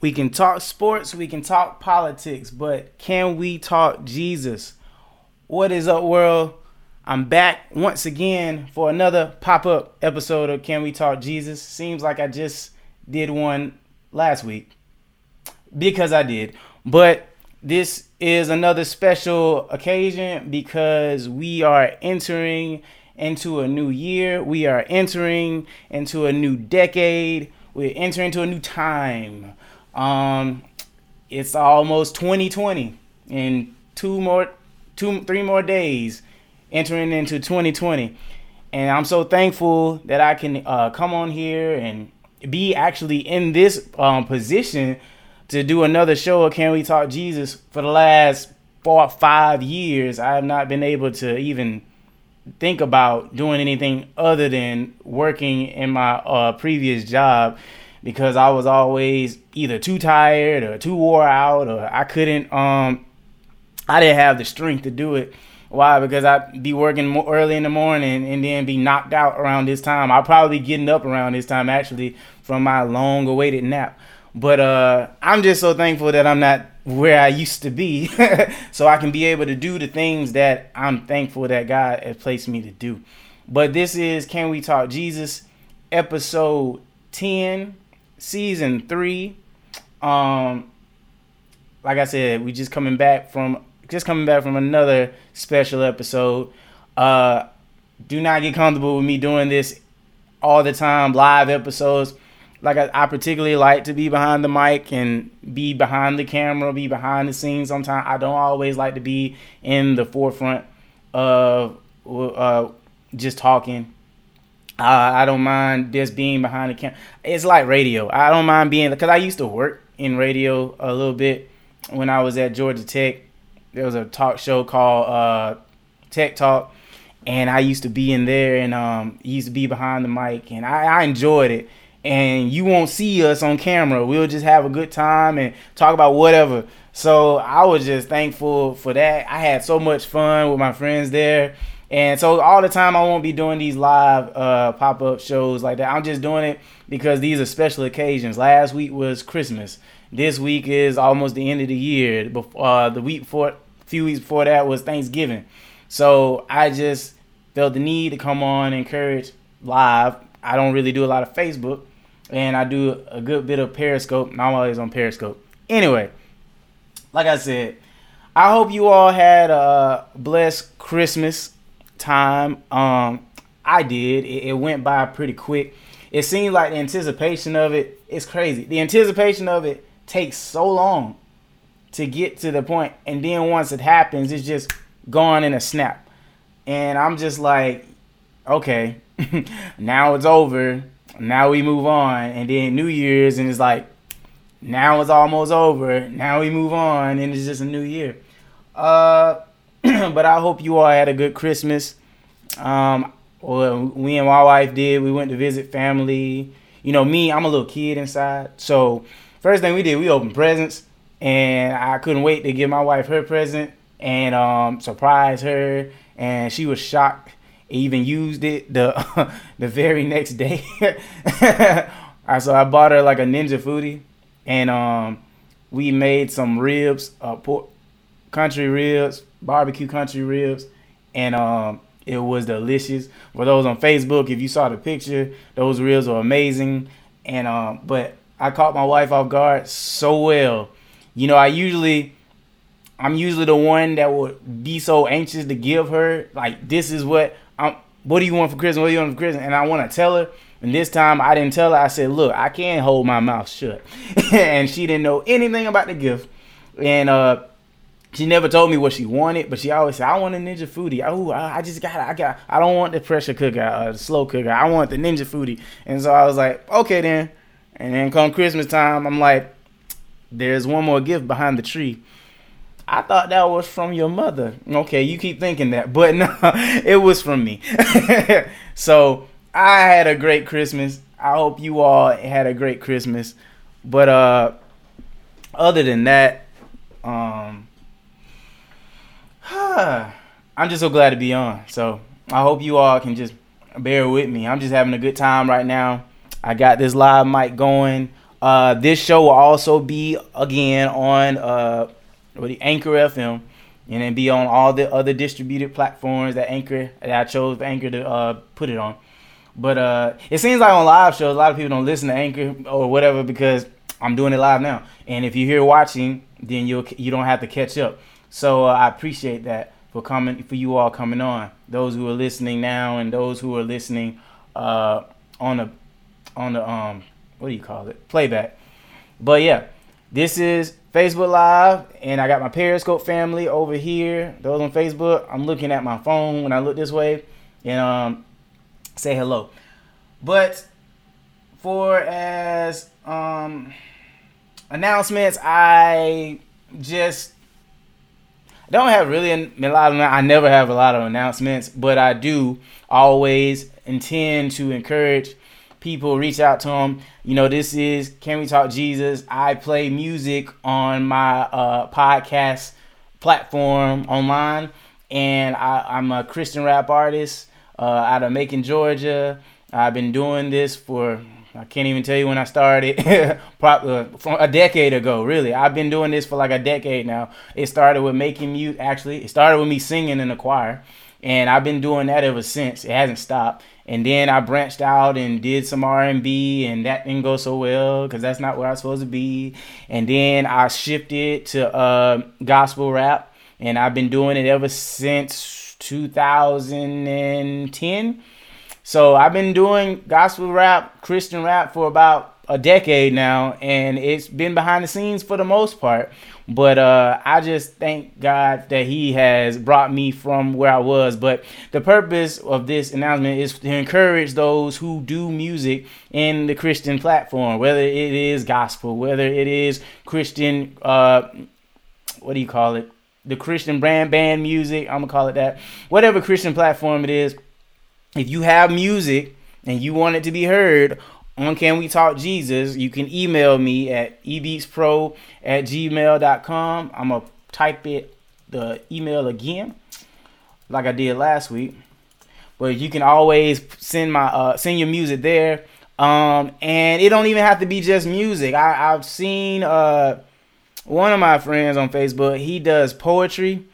We can talk sports, we can talk politics, but can we talk Jesus? What is up, world? I'm back once again for another pop up episode of Can We Talk Jesus? Seems like I just did one last week because I did. But this is another special occasion because we are entering into a new year. We are entering into a new decade. We're entering into a new time. Um, it's almost 2020 in two more, two, three more days, entering into 2020, and I'm so thankful that I can uh, come on here and be actually in this um, position to do another show of Can We Talk Jesus for the last four, five years. I have not been able to even think about doing anything other than working in my uh, previous job because I was always either too tired or too wore out or I couldn't um I didn't have the strength to do it. Why? Because I'd be working early in the morning and then be knocked out around this time. I'll probably be getting up around this time actually from my long awaited nap. But uh, I'm just so thankful that I'm not where I used to be, so I can be able to do the things that I'm thankful that God has placed me to do. But this is Can We Talk Jesus, episode 10 season three. Um, like I said, we just coming back from just coming back from another special episode. Uh, do not get comfortable with me doing this all the time, live episodes. Like I, I particularly like to be behind the mic and be behind the camera, be behind the scenes. Sometimes I don't always like to be in the forefront of uh, just talking. Uh, I don't mind just being behind the camera. It's like radio. I don't mind being because I used to work in radio a little bit when I was at Georgia Tech. There was a talk show called uh, Tech Talk, and I used to be in there and um, used to be behind the mic, and I, I enjoyed it. And you won't see us on camera. We'll just have a good time and talk about whatever. So I was just thankful for that. I had so much fun with my friends there and so all the time I won't be doing these live uh, pop up shows like that. I'm just doing it because these are special occasions. Last week was Christmas. This week is almost the end of the year. Uh, the week before, few weeks before that was Thanksgiving. So I just felt the need to come on and encourage live. I don't really do a lot of Facebook, and I do a good bit of Periscope. I'm always on Periscope. Anyway, like I said, I hope you all had a blessed Christmas time. Um, I did. It, it went by pretty quick. It seemed like the anticipation of it is crazy. The anticipation of it takes so long to get to the point, and then once it happens, it's just gone in a snap. And I'm just like, okay, now it's over. Now we move on, and then New Year's, and it's like, now it's almost over. Now we move on, and it's just a new year. Uh, but I hope you all had a good Christmas. Um, well, we and my wife did. We went to visit family. You know, me, I'm a little kid inside. So, first thing we did, we opened presents, and I couldn't wait to give my wife her present and um, surprise her. And she was shocked. Even used it the the very next day. so I bought her like a Ninja Foodi, and um, we made some ribs, uh, pork, country ribs, barbecue country ribs, and um, it was delicious. For those on Facebook, if you saw the picture, those ribs are amazing. And um, but I caught my wife off guard so well. You know, I usually I'm usually the one that would be so anxious to give her like this is what I'm what do you want for Christmas? What do you want for Christmas? And I want to tell her. And this time I didn't tell her. I said, look, I can't hold my mouth shut. and she didn't know anything about the gift. And uh she never told me what she wanted, but she always said, "I want a Ninja Foodi. Oh, I just got, I got, I don't want the pressure cooker, uh, the slow cooker. I want the Ninja Foodi." And so I was like, "Okay then." And then come Christmas time, I'm like, "There's one more gift behind the tree." I thought that was from your mother. Okay, you keep thinking that, but no, it was from me. so I had a great Christmas. I hope you all had a great Christmas. But uh, other than that, um I'm just so glad to be on. So I hope you all can just bear with me. I'm just having a good time right now. I got this live mic going. Uh, this show will also be again on uh, the Anchor FM, and then be on all the other distributed platforms that Anchor that I chose Anchor to uh, put it on. But uh, it seems like on live shows, a lot of people don't listen to Anchor or whatever because I'm doing it live now. And if you're here watching, then you you don't have to catch up. So uh, I appreciate that for coming for you all coming on. Those who are listening now and those who are listening uh, on the on the um what do you call it playback. But yeah, this is Facebook Live, and I got my Periscope family over here. Those on Facebook, I'm looking at my phone when I look this way, and um say hello. But for as um announcements, I just don't have really a lot of. I never have a lot of announcements, but I do always intend to encourage people reach out to them. You know, this is Can We Talk Jesus. I play music on my uh, podcast platform online, and I, am a Christian rap artist uh, out of Macon, Georgia. I've been doing this for I can't even tell you when I started. Probably from a decade ago, really. I've been doing this for like a decade now. It started with making music. Actually, it started with me singing in the choir, and I've been doing that ever since. It hasn't stopped. And then I branched out and did some R and B, and that didn't go so well because that's not where I was supposed to be. And then I shifted to uh, gospel rap, and I've been doing it ever since 2010 so I've been doing gospel rap, Christian rap for about a decade now, and it's been behind the scenes for the most part. But uh, I just thank God that He has brought me from where I was. But the purpose of this announcement is to encourage those who do music in the Christian platform, whether it is gospel, whether it is Christian, uh, what do you call it? The Christian brand band music, I'm gonna call it that. Whatever Christian platform it is if you have music and you want it to be heard on Can We Talk Jesus, you can email me at ebeatspro at gmail.com. I'm going to type it, the email again, like I did last week. But you can always send my uh, send your music there. Um, and it don't even have to be just music. I, I've seen uh, one of my friends on Facebook. He does poetry,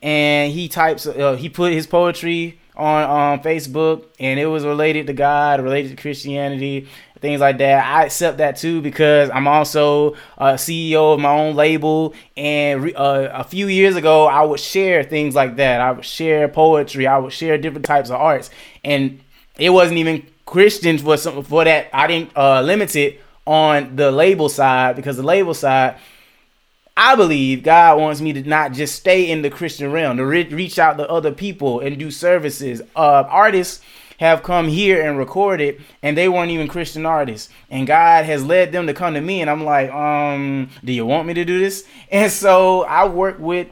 and he types. Uh, he put his poetry on on Facebook, and it was related to God, related to Christianity, things like that. I accept that too because I'm also a CEO of my own label. And uh, a few years ago, I would share things like that. I would share poetry. I would share different types of arts, and it wasn't even Christian for some for that. I didn't uh, limit it on the label side because the label side I believe God wants me to not just stay in the Christian realm, to re- reach out to other people and do services. Uh, artists have come here and recorded, and they weren't even Christian artists. And God has led them to come to me, and I'm like, um, do you want me to do this? And so I work with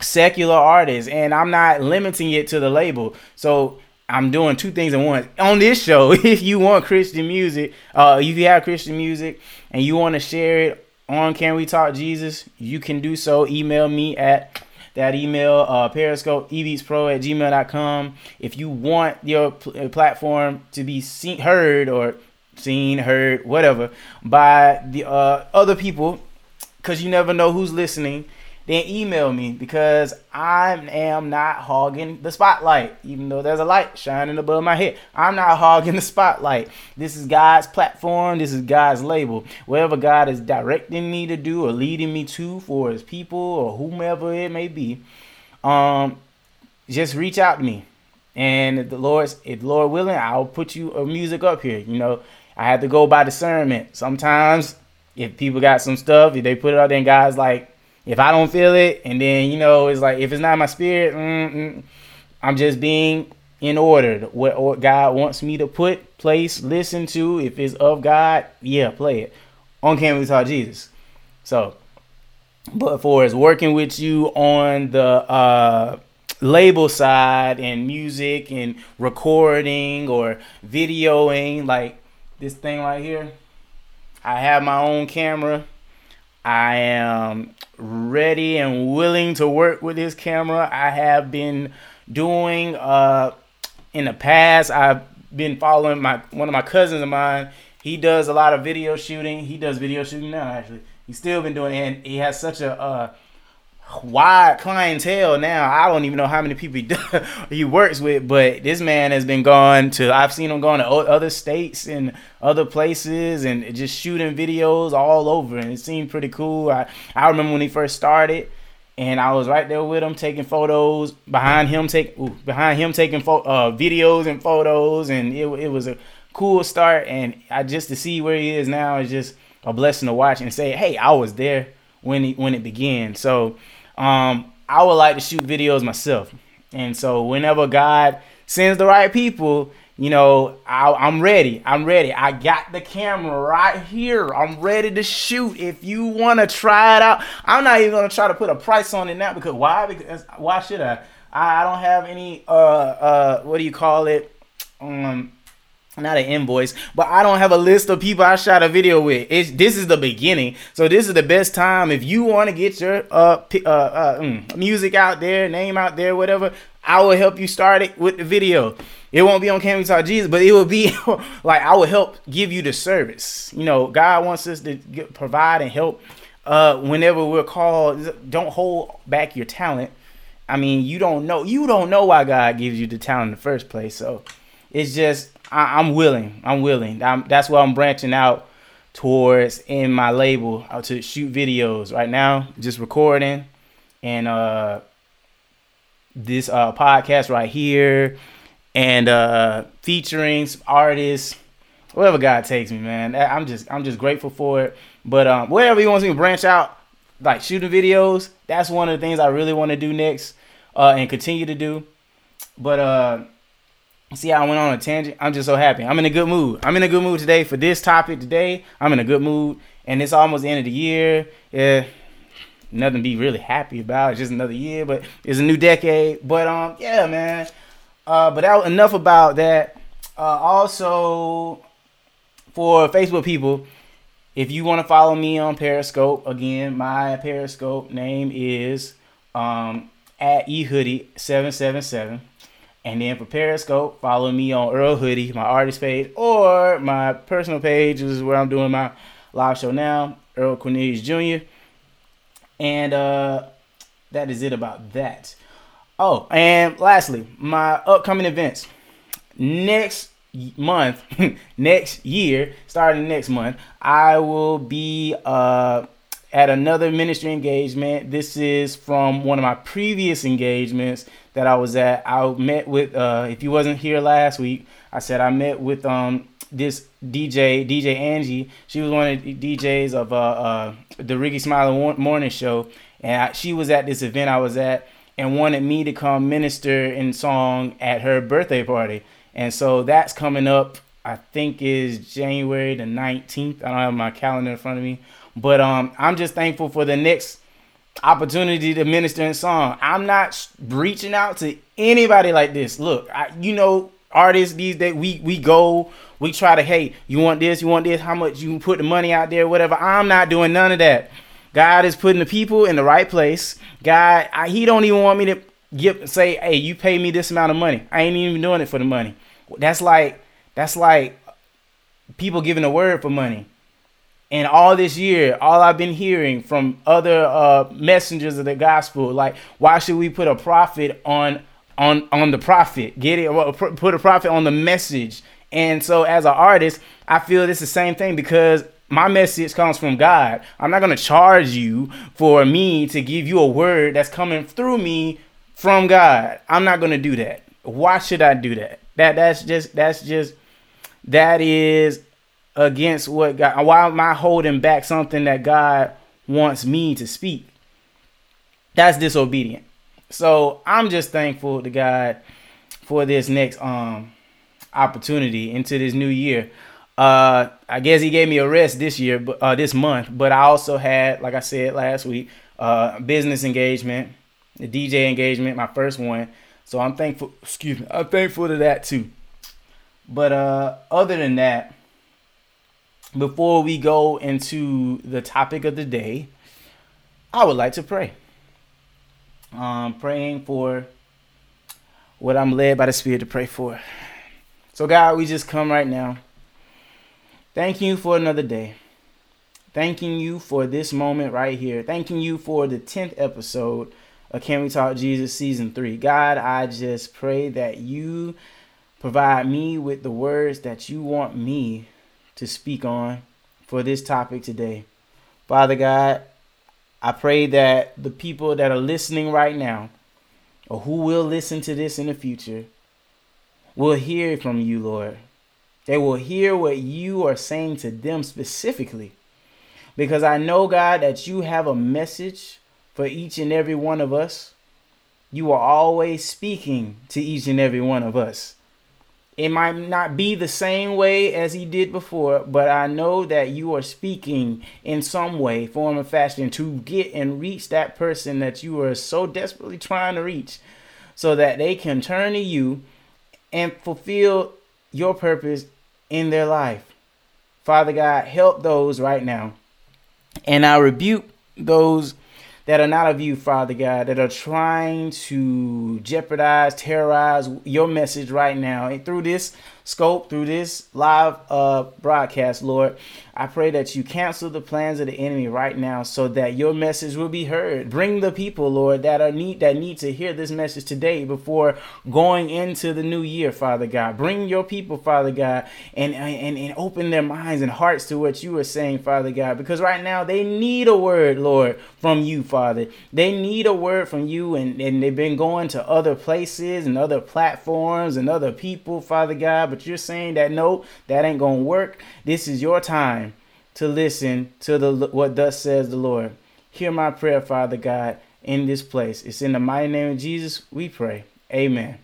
secular artists, and I'm not limiting it to the label. So I'm doing two things at once. On this show, if you want Christian music, uh, if you have Christian music and you want to share it on Can We Talk Jesus, you can do so. Email me at that email, uh, Periscope, ebeatspro at gmail.com. If you want your pl- uh, platform to be seen, heard or seen, heard, whatever, by the uh, other people, because you never know who's listening then email me because I am not hogging the spotlight, even though there's a light shining above my head. I'm not hogging the spotlight. This is God's platform, this is God's label. Whatever God is directing me to do or leading me to for his people or whomever it may be, um, just reach out to me. And if the Lord's if Lord willing, I'll put you a music up here. You know, I have to go by discernment. Sometimes if people got some stuff, if they put it out there and God's like, if I don't feel it, and then you know, it's like if it's not my spirit, mm, I'm just being in order. What, what God wants me to put, place, listen to. If it's of God, yeah, play it. On Can We Talk Jesus? So, but for as working with you on the uh, label side and music and recording or videoing, like this thing right here, I have my own camera I am ready and willing to work with this camera. I have been doing uh in the past I've been following my one of my cousins of mine. he does a lot of video shooting. He does video shooting now, actually. He's still been doing it, and he has such a uh, wide clientele now. I don't even know how many people he, does, he works with, but this man has been gone to. I've seen him going to other states and other places, and just shooting videos all over, and it seemed pretty cool. I I remember when he first started and I was right there with him taking photos behind him take ooh, behind him taking fo- uh, videos and photos and it, it was a cool start and I just to see where he is now is just a blessing to watch and say hey I was there when he, when it began so um, I would like to shoot videos myself and so whenever God sends the right people you know, I, am ready. I'm ready. I got the camera right here. I'm ready to shoot. If you want to try it out, I'm not even gonna try to put a price on it now because why? Because why should I? I don't have any. Uh, uh, what do you call it? Um, not an invoice, but I don't have a list of people I shot a video with. It's this is the beginning, so this is the best time if you want to get your uh, uh, uh mm, music out there, name out there, whatever. I will help you start it with the video. It won't be on Can We Talk Jesus, but it will be like I will help give you the service. You know, God wants us to get, provide and help uh, whenever we're called. Don't hold back your talent. I mean, you don't know you don't know why God gives you the talent in the first place. So it's just I, am willing. I'm willing. I'm, that's why I'm branching out towards in my label uh, to shoot videos right now. Just recording and uh, this uh, podcast right here and uh, featuring artists, whatever God takes me, man. I'm just I'm just grateful for it. But um, wherever He wants me to branch out, like shooting videos, that's one of the things I really want to do next uh, and continue to do. But uh, see, I went on a tangent. I'm just so happy. I'm in a good mood. I'm in a good mood today for this topic today. I'm in a good mood, and it's almost the end of the year. Yeah, nothing to be really happy about. It's just another year, but it's a new decade. But um, yeah, man. Uh, but that, enough about that. Uh, also, for Facebook people, if you want to follow me on Periscope, again, my Periscope name is um, at ehoodie777. And then for Periscope, follow me on Earl Hoodie, my artist page, or my personal page is where I'm doing my live show now, Earl Cornelius Jr. And uh, that is it about that. Oh, and lastly, my upcoming events. Next month, next year, starting next month, I will be uh, at another ministry engagement. This is from one of my previous engagements that I was at. I met with, uh, if you wasn't here last week, I said I met with um, this DJ, DJ Angie. She was one of the DJs of uh, uh, the Rickey Smiley Morning Show, and I, she was at this event I was at and wanted me to come minister in song at her birthday party. And so that's coming up, I think is January the 19th. I don't have my calendar in front of me. But um, I'm just thankful for the next opportunity to minister in song. I'm not reaching out to anybody like this. Look, I, you know, artists these days, we, we go, we try to, hey, you want this, you want this, how much you put the money out there, whatever. I'm not doing none of that. God is putting the people in the right place. God, I, He don't even want me to give say, hey, you pay me this amount of money. I ain't even doing it for the money. That's like that's like people giving a word for money. And all this year, all I've been hearing from other uh, messengers of the gospel, like, why should we put a profit on on on the prophet? Get it? Put a profit on the message. And so, as an artist, I feel it's the same thing because my message comes from God. I'm not going to charge you for me to give you a word that's coming through me from God. I'm not going to do that. Why should I do that? That that's just that's just that is against what God why am I holding back something that God wants me to speak? That's disobedient. So I'm just thankful to God for this next um opportunity into this new year. Uh, I guess he gave me a rest this year, but uh, this month. But I also had, like I said last week, uh, business engagement, the DJ engagement, my first one. So I'm thankful. Excuse me. I'm thankful to that too. But uh, other than that, before we go into the topic of the day, I would like to pray. Um, praying for what I'm led by the Spirit to pray for. So God, we just come right now Thanking you for another day. Thanking you for this moment right here. Thanking you for the 10th episode of Can We Talk Jesus Season 3. God, I just pray that you provide me with the words that you want me to speak on for this topic today. Father God, I pray that the people that are listening right now, or who will listen to this in the future, will hear from you, Lord. They will hear what you are saying to them specifically. Because I know, God, that you have a message for each and every one of us. You are always speaking to each and every one of us. It might not be the same way as he did before, but I know that you are speaking in some way, form, or fashion to get and reach that person that you are so desperately trying to reach so that they can turn to you and fulfill your purpose in their life. Father God, help those right now. And I rebuke those that are not of you, Father God, that are trying to jeopardize, terrorize your message right now. And through this scope, through this live uh, broadcast, Lord, I pray that you cancel the plans of the enemy right now so that your message will be heard. Bring the people, Lord, that are need that need to hear this message today before going into the new year, Father God. Bring your people, Father God, and, and, and open their minds and hearts to what you are saying, Father God. Because right now they need a word, Lord, from you, Father. They need a word from you, and, and they've been going to other places and other platforms and other people, Father God. But you're saying that no, that ain't gonna work. This is your time to listen to the what thus says the Lord. Hear my prayer, Father God, in this place. It's in the mighty name of Jesus we pray. Amen.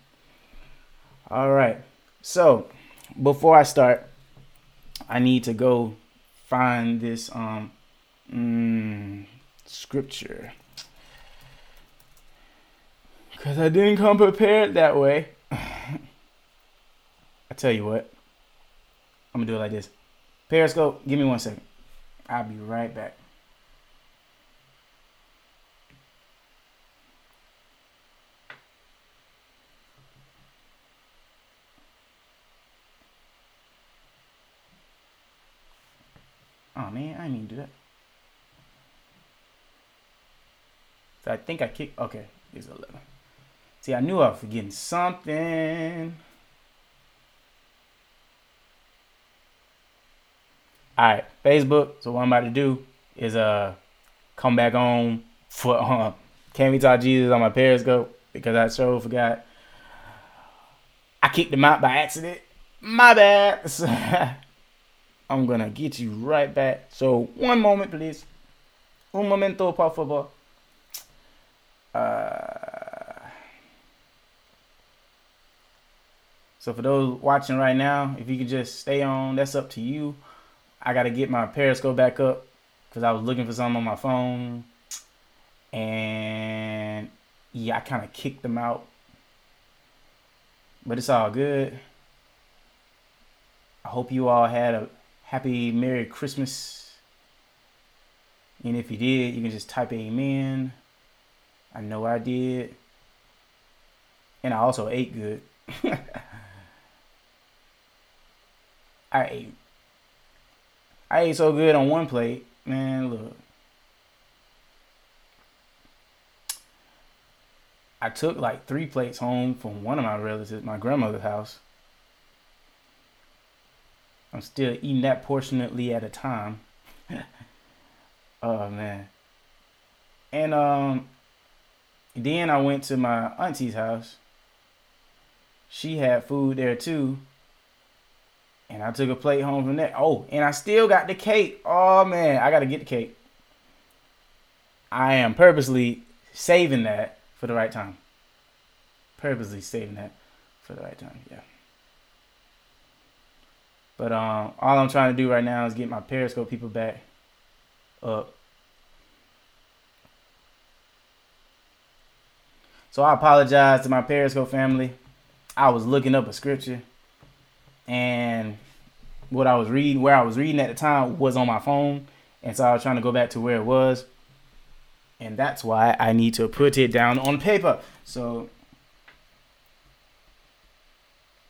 All right. So, before I start, I need to go find this um mm, scripture. Cause I didn't come prepared that way. I tell you what. I'm gonna do it like this. Periscope, give me one second. I'll be right back. Oh man, I didn't do that. So I think I kicked. Okay, it's 11. See, I knew I was forgetting something. All right, Facebook. So what I'm about to do is uh come back on for uh, Can We Talk Jesus on my Periscope because I sure forgot. I kicked him out by accident. My bad. I'm gonna get you right back. So one moment, please. Un momento, por favor. Uh, so for those watching right now, if you could just stay on, that's up to you. I got to get my Periscope back up because I was looking for something on my phone. And yeah, I kind of kicked them out. But it's all good. I hope you all had a happy Merry Christmas. And if you did, you can just type Amen. I know I did. And I also ate good. I ate I ate so good on one plate, man. Look, I took like three plates home from one of my relatives, my grandmother's house. I'm still eating that portionately at a time. oh man. And um then I went to my auntie's house. She had food there too. And I took a plate home from that. Oh, and I still got the cake. Oh man, I gotta get the cake. I am purposely saving that for the right time. Purposely saving that for the right time, yeah. But um, all I'm trying to do right now is get my Periscope people back up. So I apologize to my Periscope family. I was looking up a scripture and what I was reading, where I was reading at the time, was on my phone, and so I was trying to go back to where it was, and that's why I need to put it down on paper. So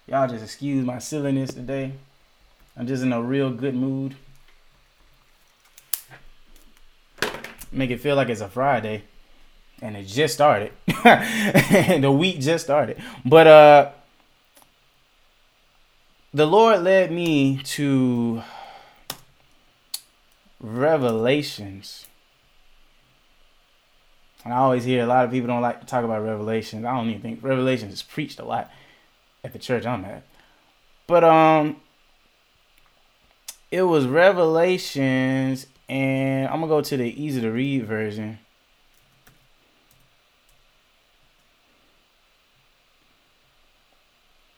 y'all just excuse my silliness today. I'm just in a real good mood. Make it feel like it's a Friday. And it just started. the week just started. But uh the Lord led me to Revelations. And I always hear a lot of people don't like to talk about Revelations. I don't even think Revelations is preached a lot at the church I'm at. But um it was Revelations and I'm gonna go to the easy to read version.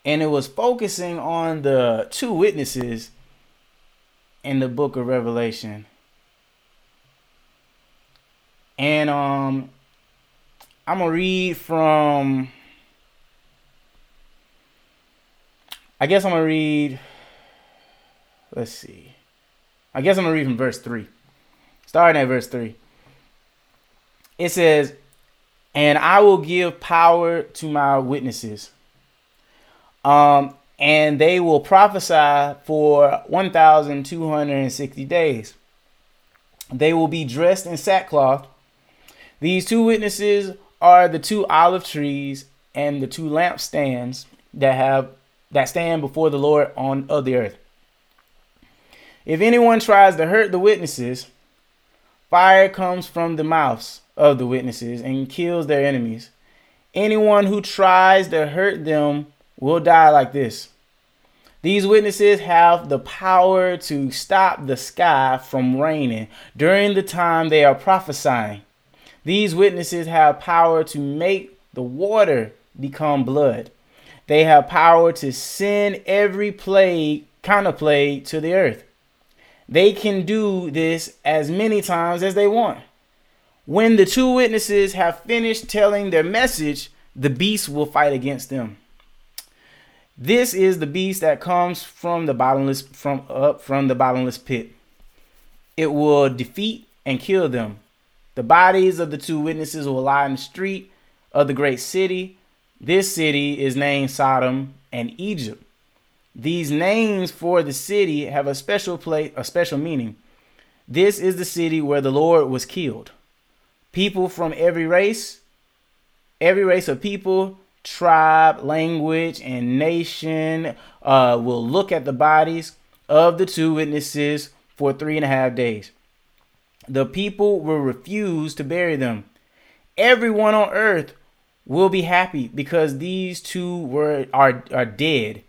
And it was focusing on the two witnesses in the book of Revelation. And um I'm gonna read from I guess I'm gonna read let's see. I guess I'm gonna read from verse three. Starting at verse three. It says, And I will give power to my witnesses. Um, and they will prophesy for 1,260 days. They will be dressed in sackcloth. These two witnesses are the two olive trees and the two lampstands that have that stand before the Lord on of the earth. If anyone tries to hurt the witnesses, fire comes from the mouths of the witnesses and kills their enemies. Anyone who tries to hurt them will die like this. These witnesses have the power to stop the sky from raining during the time they are prophesying. These witnesses have power to make the water become blood. They have power to send every plague, kind of plague, to the earth. They can do this as many times as they want. When the two witnesses have finished telling their message, the beast will fight against them. This is the beast that comes from the bottomless from up from the bottomless pit. It will defeat and kill them. The bodies of the two witnesses will lie in the street of the great city. This city is named Sodom and Egypt. These names for the city have a special place, a special meaning. This is the city where the Lord was killed. People from every race, every race of people, tribe, language, and nation uh, will look at the bodies of the two witnesses for three and a half days. The people will refuse to bury them. Everyone on earth will be happy because these two were are, are dead.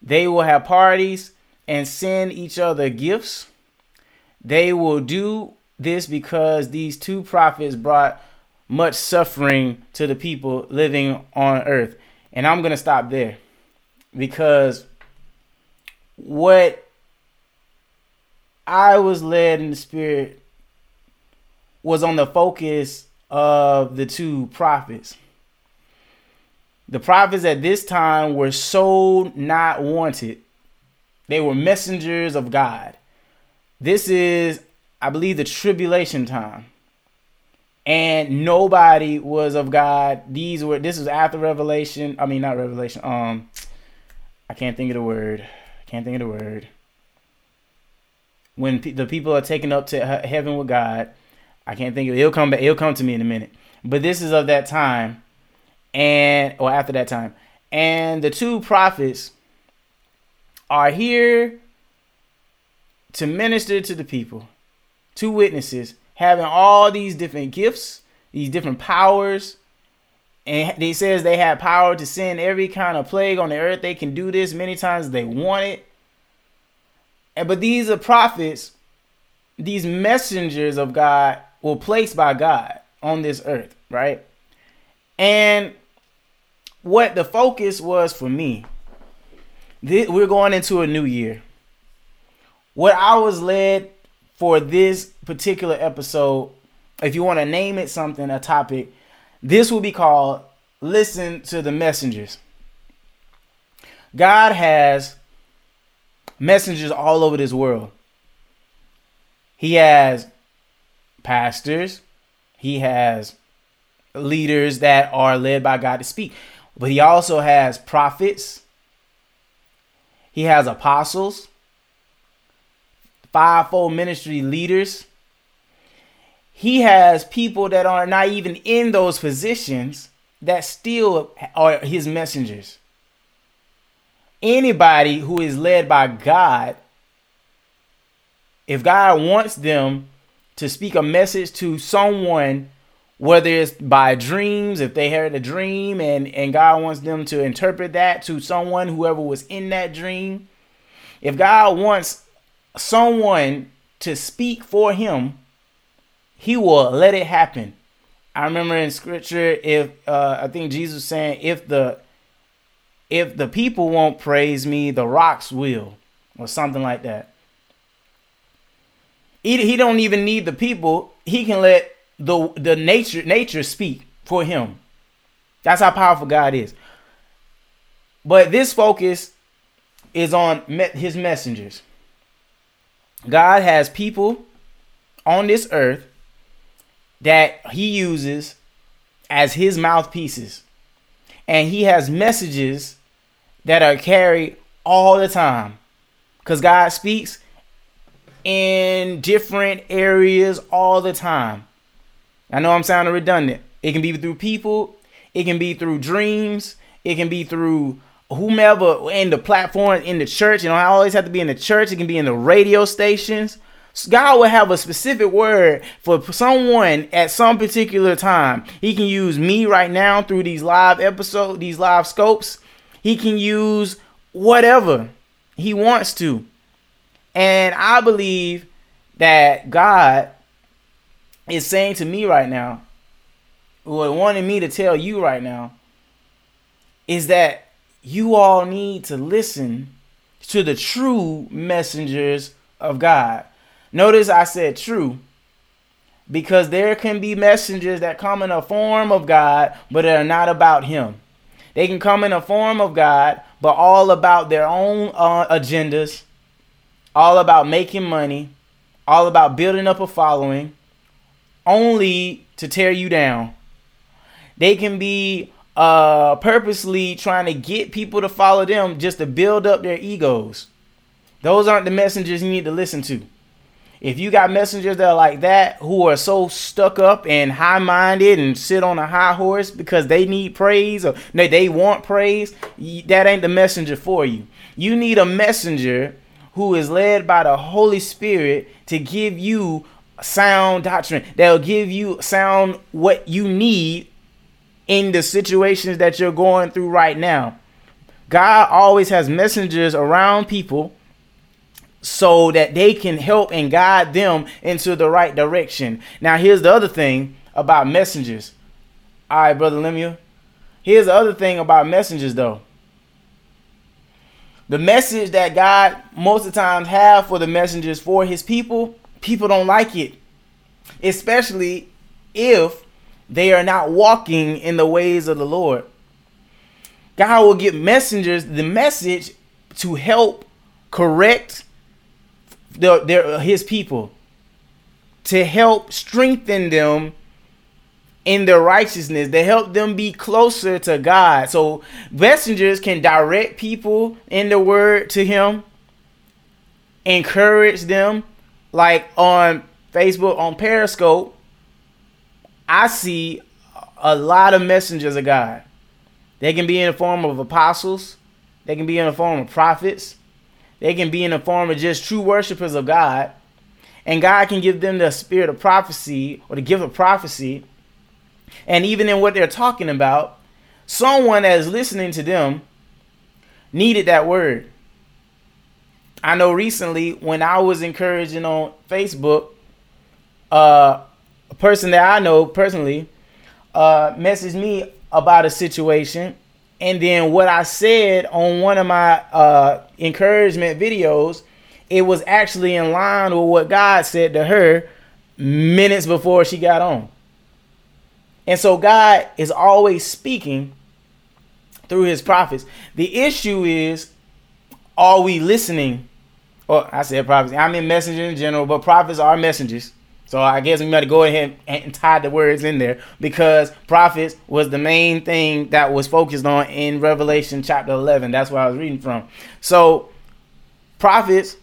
They will have parties and send each other gifts. They will do this because these two prophets brought much suffering to the people living on earth. And I'm going to stop there because what I was led in the spirit was on the focus of the two prophets. The prophets at this time were so not wanted. They were messengers of God. This is, I believe, the tribulation time and nobody was of God. These were this was after Revelation. I mean, not Revelation. Um, I can't think of the word. I can't think of the word. When pe- the people are taken up to he- heaven with God, I can't think of it. It'll come back. It'll come to me in a minute. But this is of that time, and or after that time, and the two prophets are here to minister to the people. Two witnesses having all these different gifts, these different powers. And they says they have power to send every kind of plague on the earth. They can do this many times they want it. And but these are prophets, these messengers of God were placed by God on this earth, right? And what the focus was for me, we're going into a new year. What I was led for this particular episode, if you want to name it something, a topic, this will be called Listen to the Messengers. God has messengers all over this world. He has pastors, he has leaders that are led by God to speak, but he also has prophets, he has apostles, fivefold ministry leaders. He has people that are not even in those positions that still are his messengers. Anybody who is led by God, if God wants them to speak a message to someone, whether it's by dreams, if they heard a dream and, and God wants them to interpret that to someone, whoever was in that dream, if God wants someone to speak for him, he will let it happen. I remember in scripture, if uh, I think Jesus saying, if the if the people won't praise me, the rocks will, or something like that. He, he don't even need the people. He can let the the nature nature speak for him. That's how powerful God is. But this focus is on his messengers. God has people on this earth that he uses as his mouthpieces. And he has messages that are carried all the time. Because God speaks in different areas all the time. I know I'm sounding redundant. It can be through people, it can be through dreams, it can be through whomever in the platform in the church. You know, I always have to be in the church. It can be in the radio stations. God will have a specific word for someone at some particular time. He can use me right now through these live episodes, these live scopes. He can use whatever he wants to. And I believe that God is saying to me right now, or wanting me to tell you right now, is that you all need to listen to the true messengers of God. Notice I said true because there can be messengers that come in a form of God, but they're not about Him. They can come in a form of God, but all about their own uh, agendas, all about making money, all about building up a following, only to tear you down. They can be uh, purposely trying to get people to follow them just to build up their egos. Those aren't the messengers you need to listen to. If you got messengers that are like that, who are so stuck up and high minded and sit on a high horse because they need praise or they, want praise, that ain't the messenger for you. You need a messenger who is led by the Holy Spirit to give you sound doctrine that'll give you sound what you need in the situations that you're going through right now. God always has messengers around people so that they can help and guide them into the right direction. Now, here's the other thing about messengers. All right, Brother Lemuel. Here's the other thing about messengers, though. The message that God most of the times have for the messengers for his people, people don't like it. Especially if they are not walking in the ways of the Lord. God will give messengers the message to help correct the, their, his people, to help strengthen them in their righteousness, to help them be closer to God. So messengers can direct people in the word to him, encourage them, like on Facebook, on Periscope I see a lot of messengers of God. They can be in the form of apostles, they can be in the form of prophets, they can be in the form of just true worshipers of God. And God can give them the spirit of prophecy or the gift of prophecy. And even in what they're talking about, someone that is listening to them needed that word. I know recently when I was encouraging on Facebook, uh, a person that I know personally uh, messaged me about a situation, and then what I said on one of my uh, encouragement videos, it was actually in line with what God said to her minutes before she got on. And so God is always speaking through his prophets. The issue is, are we listening? Or I said prophets. I mean messengers in general, but prophets are messengers. So I guess we to go ahead and tie the words in there because prophets was the main thing that was focused on in Revelation chapter 11. That's where I was reading from. So prophets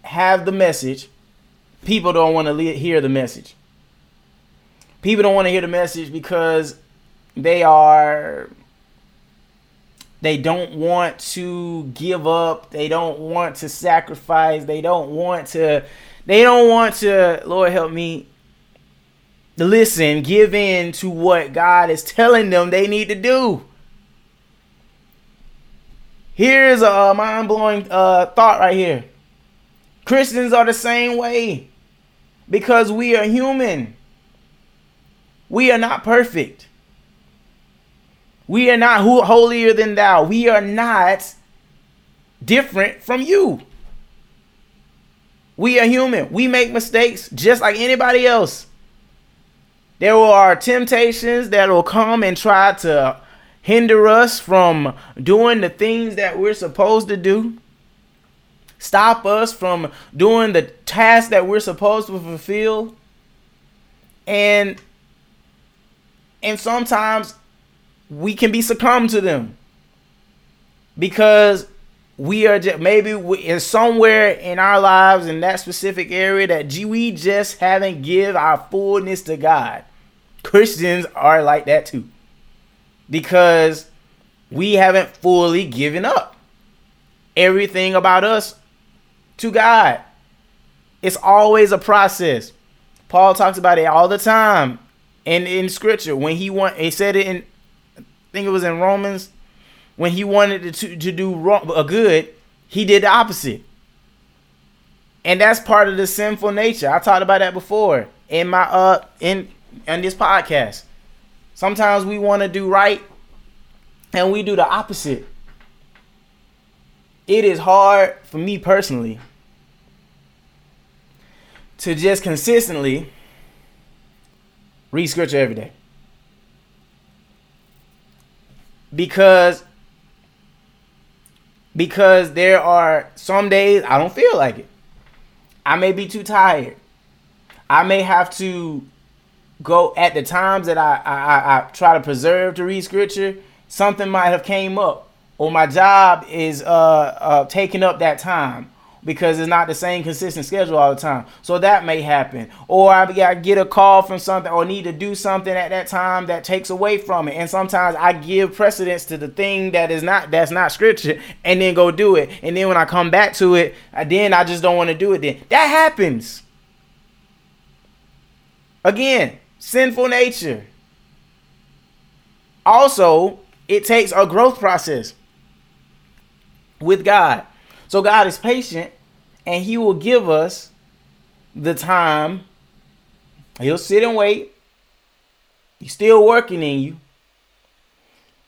have the message, people don't want to hear the message. People don't want to hear the message because they are they don't want to give up they don't want to sacrifice they don't want to they don't want to lord help me. Listen give in to what god is telling them they need to do. Here's a mind-blowing uh, thought right here. Christians are the same way because we are human. We are not perfect. We are not holier than thou. We are not different from you. We are human. We make mistakes just like anybody else. There are temptations that will come and try to hinder us from doing the things that we're supposed to do. Stop us from doing the tasks that we're supposed to fulfill. And and sometimes we can be succumbed to them because we are just maybe we, in somewhere in our lives in that specific area that we just haven't give our fullness to God. Christians are like that too because we haven't fully given up everything about us to God. It's always a process. Paul talks about it all the time in in scripture when he want he said it in I think it was in Romans, when he wanted to, to do wrong, a good, he did the opposite. And that's part of the sinful nature. I talked about that before in my uh in in this podcast. Sometimes we want to do right and we do the opposite. It is hard for me personally to just consistently read scripture every day. because because there are some days I don't feel like it. I may be too tired. I may have to go at the times that I, I, I try to preserve to read scripture. Something might have came up, or my job is uh, uh, taking up that time, because it's not the same consistent schedule all the time. So that may happen. Or I, get a call from something or need to do something at that time that takes away from it. And sometimes I give precedence to the thing that is not that's not scripture and then go do it. And then when I come back to it, then I just don't want to do it then. That happens. Again, sinful nature. Also, it takes a growth process with God. So God is patient and he will give us the time. He'll sit and wait. He's still working in you.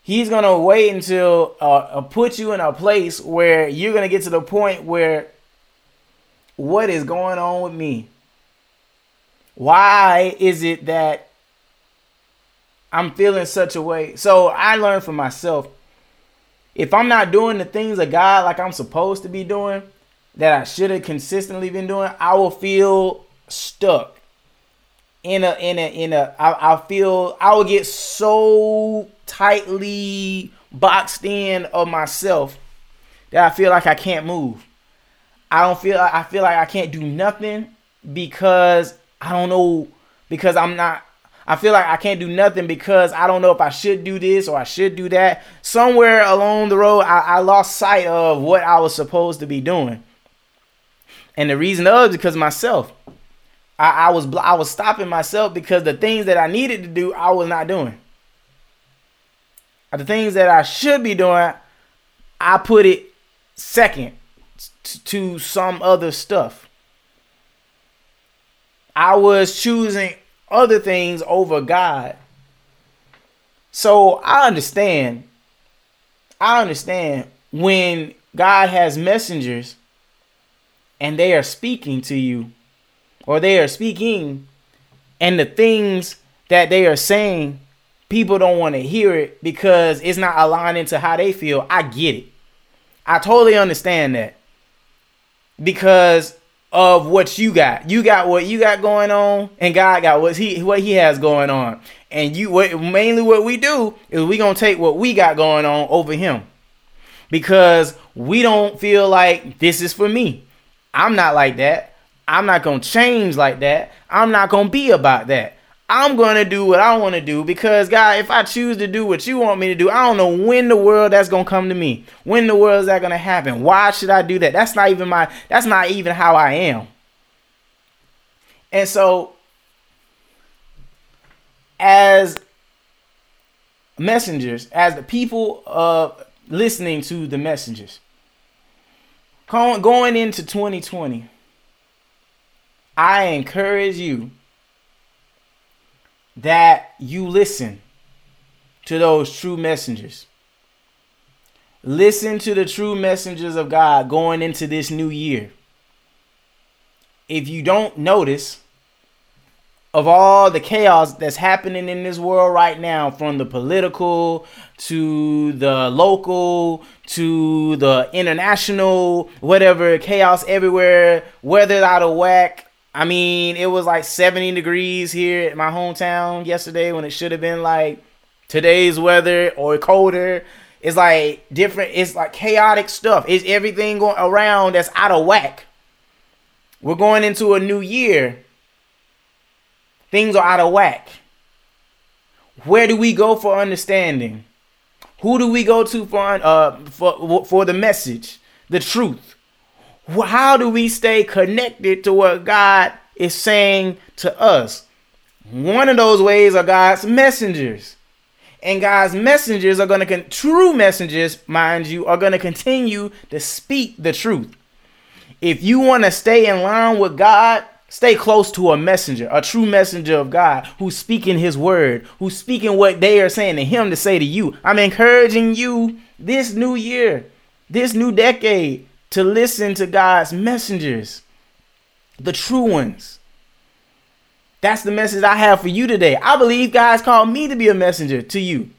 He's gonna wait until uh, uh, put you in a place where you're gonna get to the point where what is going on with me? Why is it that I'm feeling such a way? So I learned for myself if I'm not doing the things of God like I'm supposed to be doing, that I should have consistently been doing, I will feel stuck in a in a in a I, I feel I will get so tightly boxed in of myself that I feel like I can't move. I don't feel I feel like I can't do nothing because I don't know because I'm not I feel like I can't do nothing because I don't know if I should do this or I should do that. Somewhere along the road, I, I lost sight of what I was supposed to be doing. And the reason of is because myself. I, I was I was stopping myself because the things that I needed to do, I was not doing. The things that I should be doing, I put it second to some other stuff. I was choosing other things over God. So I understand. I understand when God has messengers and they are speaking to you or they are speaking and the things that they are saying people don't want to hear it because it's not aligning to how they feel i get it i totally understand that because of what you got. You got what you got going on, and God got what he what he has going on. And you what mainly what we do is we gonna take what we got going on over him. Because we don't feel like this is for me. I'm not like that. I'm not going to change like that. I'm not going to be about that. I'm going to do what I want to do because, God, if I choose to do what you want me to do, I don't know when the world that's going to come to me. When the world is that going to happen? Why should I do that? That's not even my, that's not even how I am. And so, as messengers, as the people of listening to the messengers, going into 2020, I encourage you that you listen to those true messengers. Listen to the true messengers of God going into this new year. If you don't notice, of all the chaos that's happening in this world right now, from the political to the local to the international, whatever chaos everywhere, weather out of whack. I mean, it was like 70 degrees here at my hometown yesterday when it should have been like today's weather or colder. It's like different, it's like chaotic stuff. It's everything going around that's out of whack. We're going into a new year Things are out of whack. Where do we go for understanding? Who do we go to for uh for for the message, the truth? How do we stay connected to what God is saying to us? One of those ways are God's messengers. And God's messengers are going to, con- true messengers, mind you, are going to continue to speak the truth. If you want to stay in line with God, Stay close to a messenger, a true messenger of God who's speaking his word, who's speaking what they are saying to him to say to you. I'm encouraging you this new year, this new decade, to listen to God's messengers, the true ones. That's the message I have for you today. I believe God's called me to be a messenger to you.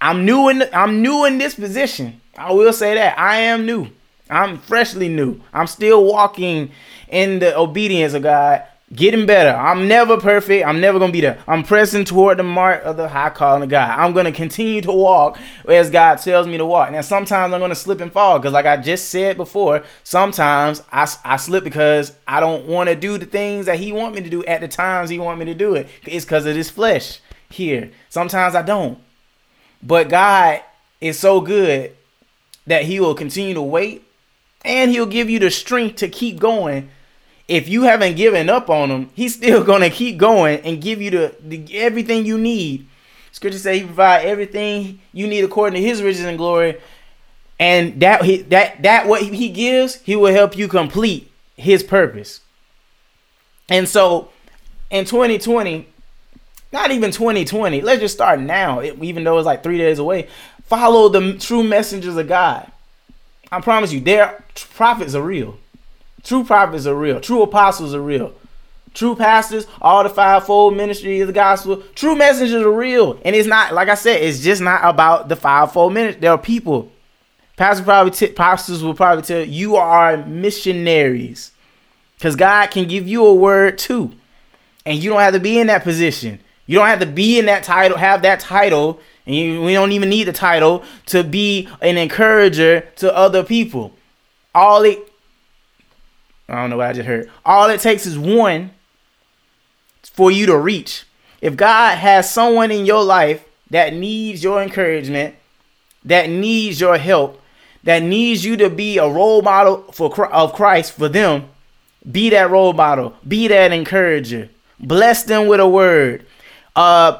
I'm new in I'm new in this position. I will say that. I am new. I'm freshly new. I'm still walking in the obedience of God, getting better. I'm never perfect. I'm never gonna be there. I'm pressing toward the mark of the high calling of God. I'm gonna continue to walk as God tells me to walk. Now, sometimes I'm gonna slip and fall because, like I just said before, sometimes I, I slip because I don't want to do the things that He want me to do at the times He want me to do it. It's because of this flesh here. Sometimes I don't. But God is so good that He will continue to wait and He'll give you the strength to keep going if you haven't given up on him, he's still gonna keep going and give you the, the everything you need. Scripture say he provide everything you need according to his riches and glory. And that he, that that what he gives, he will help you complete his purpose. And so in 2020, not even 2020, let's just start now, even though it's like three days away. Follow the true messengers of God. I promise you, their prophets are real. True prophets are real. True apostles are real. True pastors, all the fivefold ministry of the gospel, true messengers are real. And it's not, like I said, it's just not about the fivefold ministry. There are people. Pastors probably t- pastors will probably tell you, you are missionaries. Because God can give you a word too. And you don't have to be in that position. You don't have to be in that title, have that title, and you, we don't even need the title to be an encourager to other people. All it I don't know what I just heard. All it takes is one for you to reach. If God has someone in your life that needs your encouragement, that needs your help, that needs you to be a role model for of Christ for them, be that role model, be that encourager. Bless them with a word. Uh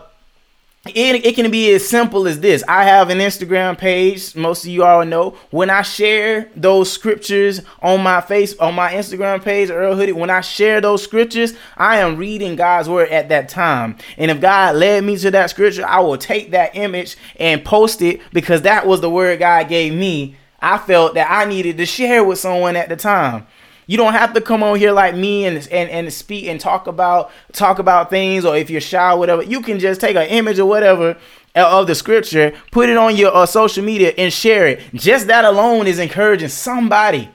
it, it can be as simple as this. I have an Instagram page. Most of you all know when I share those scriptures on my face on my Instagram page, Earl Hoodie. When I share those scriptures, I am reading God's word at that time. And if God led me to that scripture, I will take that image and post it because that was the word God gave me. I felt that I needed to share with someone at the time. You don't have to come on here like me and and, and speak and talk about talk about things or if you're shy or whatever. You can just take an image or whatever of the scripture, put it on your uh, social media and share it. Just that alone is encouraging somebody.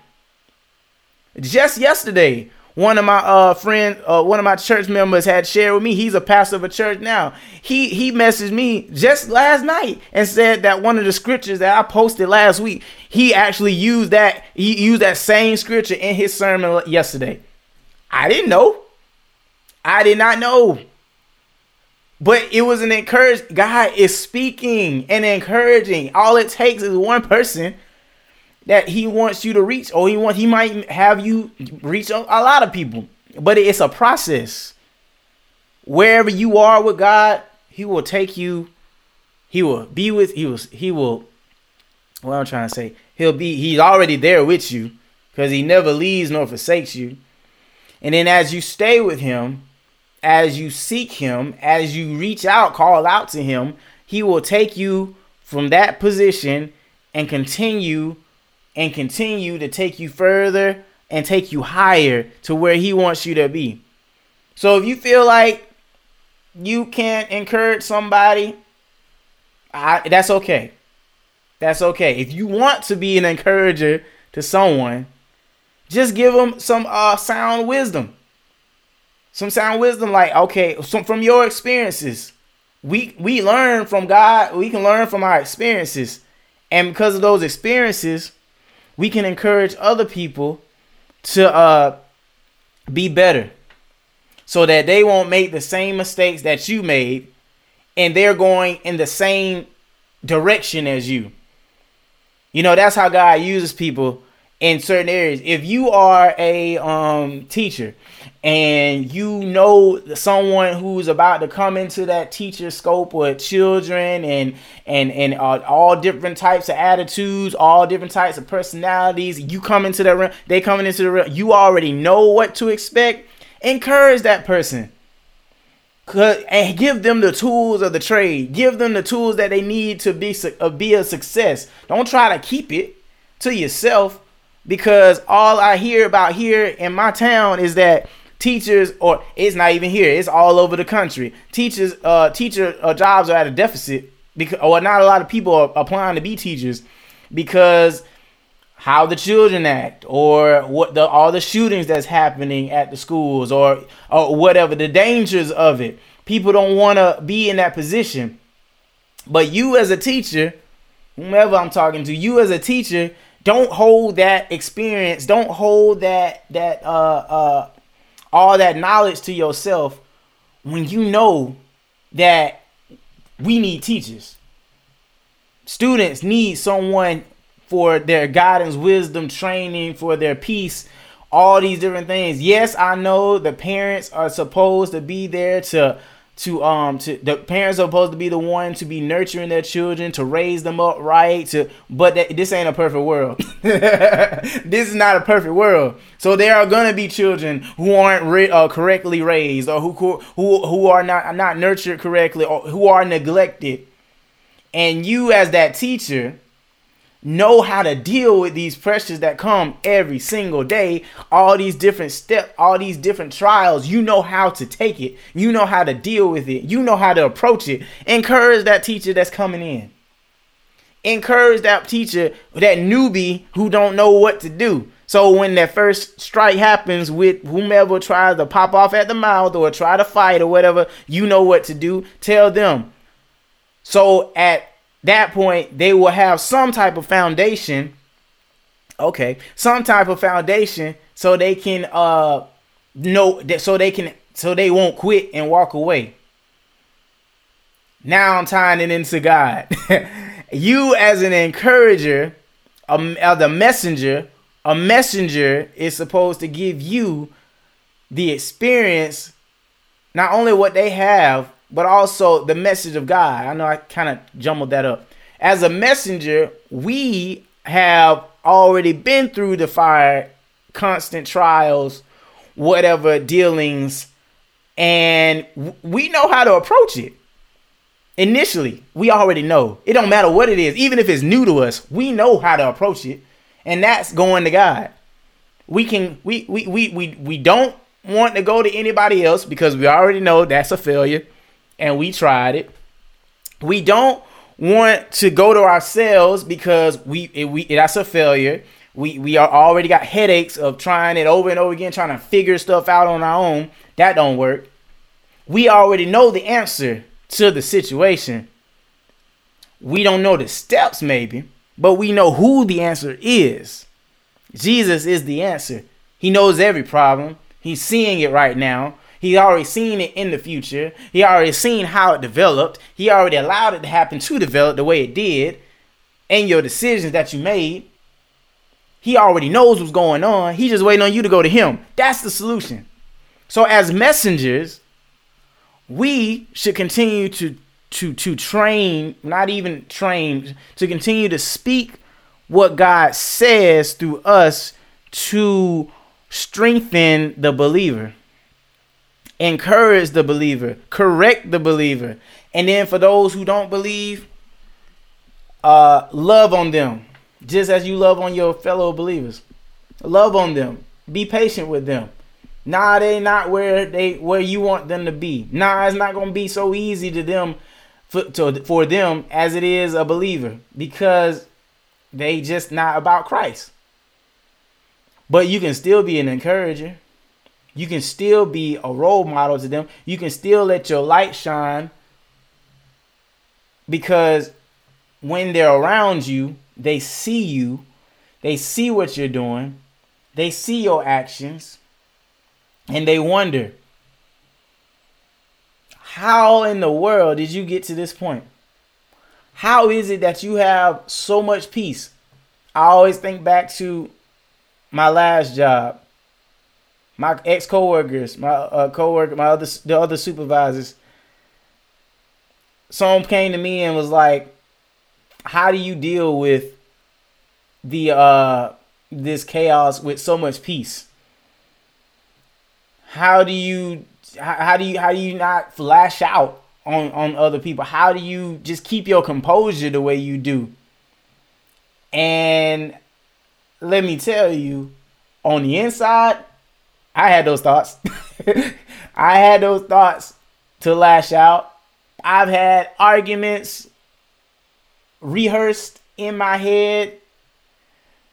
Just yesterday, one of my uh friend, uh, one of my church members had shared with me. He's a pastor of a church now. He he messaged me just last night and said that one of the scriptures that I posted last week, he actually used that he used that same scripture in his sermon yesterday. I didn't know. I did not know. But it was an encouraged God is speaking and encouraging. All it takes is one person that he wants you to reach, or he want he might have you reach a, a lot of people. But it's a process. Wherever you are with God, He will take you. He will be with he will he will. What I'm trying to say, He'll be He's already there with you, because He never leaves nor forsakes you. And then as you stay with Him, as you seek Him, as you reach out, call out to Him, He will take you from that position and continue and continue to take you further and take you higher to where he wants you to be. So if you feel like you can't encourage somebody, I, that's okay. That's okay. If you want to be an encourager to someone, just give them some uh, sound wisdom. Some sound wisdom, like okay, some from your experiences. We we learn from God. We can learn from our experiences, and because of those experiences, we can encourage other people to uh, be better so that they won't make the same mistakes that you made and they're going in the same direction as you. You know, that's how God uses people in certain areas. If you are a um, teacher and you know someone who's about to come into that teacher scope with children and and and uh, all different types of attitudes, all different types of personalities, you come into that room, they coming into the room, you already know what to expect. Encourage that person. And give them the tools of the trade. Give them the tools that they need to be uh, be a success. Don't try to keep it to yourself because all I hear about here in my town is that teachers or it's not even here it's all over the country. Teachers uh teacher uh, jobs are at a deficit because or not a lot of people are applying to be teachers because how the children act or what the all the shootings that's happening at the schools or or whatever the dangers of it. People don't want to be in that position. But you as a teacher whomever i'm talking to you as a teacher don't hold that experience don't hold that that uh uh all that knowledge to yourself when you know that we need teachers. Students need someone for their guidance, wisdom, training, for their peace, all these different things. Yes, I know the parents are supposed to be there to to um to the parents are supposed to be the one to be nurturing their children to raise them up right to but that, this ain't a perfect world. This is not a perfect world. So there are gonna be children who aren't re- uh, correctly raised or who who who are not not nurtured correctly or who are neglected. And you as that teacher know how to deal with these pressures that come every single day. All these different steps all these different trials you know how to take it. You know how to deal with it. You know how to approach it. Encourage that teacher that's coming in. Encourage that teacher that newbie who don't know what to do. So when that first strike happens with whomever tries to pop off at the mouth or try to fight or whatever you know what to do. Tell them. So at that point they will have some type of foundation. Okay some type of foundation so they can uh know that so they can so they won't quit and walk away. Now i'm tying it into god. You as an encourager a messenger a messenger is supposed to give you the experience not only what they have but also the message of God. I know I kind of jumbled that up. As a messenger, we have already been through the fire, constant trials, whatever dealings, and we know how to approach it. Initially, we already know. It don't matter what it is, even if it's new to us, we know how to approach it. And that's going to God. We can we we we we, we don't want to go to anybody else because we already know that's a failure and we tried it. We don't want to go to ourselves because we it, we that's a failure. We we are already got headaches of trying it over and over again, trying to figure stuff out on our own. That don't work. We already know the answer to the situation. We don't know the steps, maybe, but we know who the answer is. Jesus is the answer. He knows every problem. He's seeing it right now. He already seen it in the future. He already seen how it developed. He already allowed it to happen to develop the way it did. And your decisions that you made. He already knows what's going on. He's just waiting on you to go to him. That's the solution. So as messengers, we should continue to to to train, not even train, to continue to speak what God says through us to strengthen the believer encourage the believer, correct the believer. And then for those who don't believe, uh, love on them, just as you love on your fellow believers. Love on them. Be patient with them. Nah, they not where they where you want them to be. Nah, it's not gonna be so easy to them for, to, for them as it is a believer because they just not about Christ. But you can still be an encourager. You can still be a role model to them. You can still let your light shine because when they're around you, they see you, they see what you're doing, they see your actions, and they wonder, how in the world did you get to this point? How is it that you have so much peace? I always think back to my last job my ex coworkers, my uh, coworker, my other the other supervisors. Someone came to me and was like, "How do you deal with the uh this chaos with so much peace? How do you how, how do you how do you not flash out on on other people? How do you just keep your composure the way you do?" And let me tell you, on the inside, I had those thoughts. I had those thoughts to lash out. I've had arguments rehearsed in my head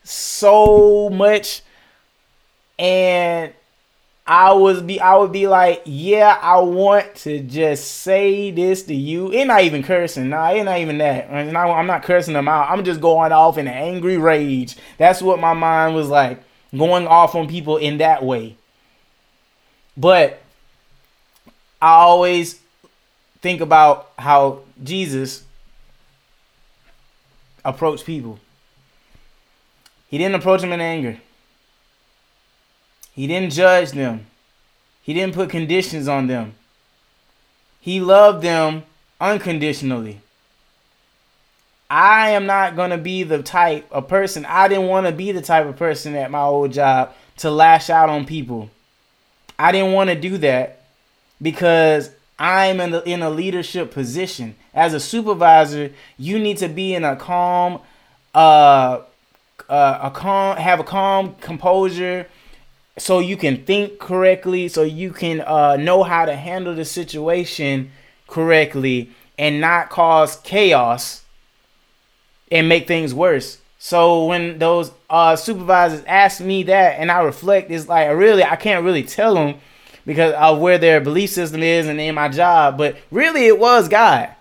so much and I was be I would be like, yeah, I want to just say this to you. It's not even cursing. Nah, it's not even that. I'm not cursing them out. I'm just going off in an angry rage. That's what my mind was like, going off on people in that way. But I always think about how Jesus approached people. He didn't approach them in anger. He didn't judge them. He didn't put conditions on them. He loved them unconditionally. I am not going to be the type of person, I didn't want to be the type of person at my old job to lash out on people. I didn't want to do that because I'm in, the, in a leadership position. As a supervisor, you need to be in a calm, uh, uh, a calm, have a calm composure, so you can think correctly, so you can uh, know how to handle the situation correctly, and not cause chaos and make things worse. So when those uh, supervisors ask me that, and I reflect, it's like really I can't really tell them because of where their belief system is and in my job. But really, it was God.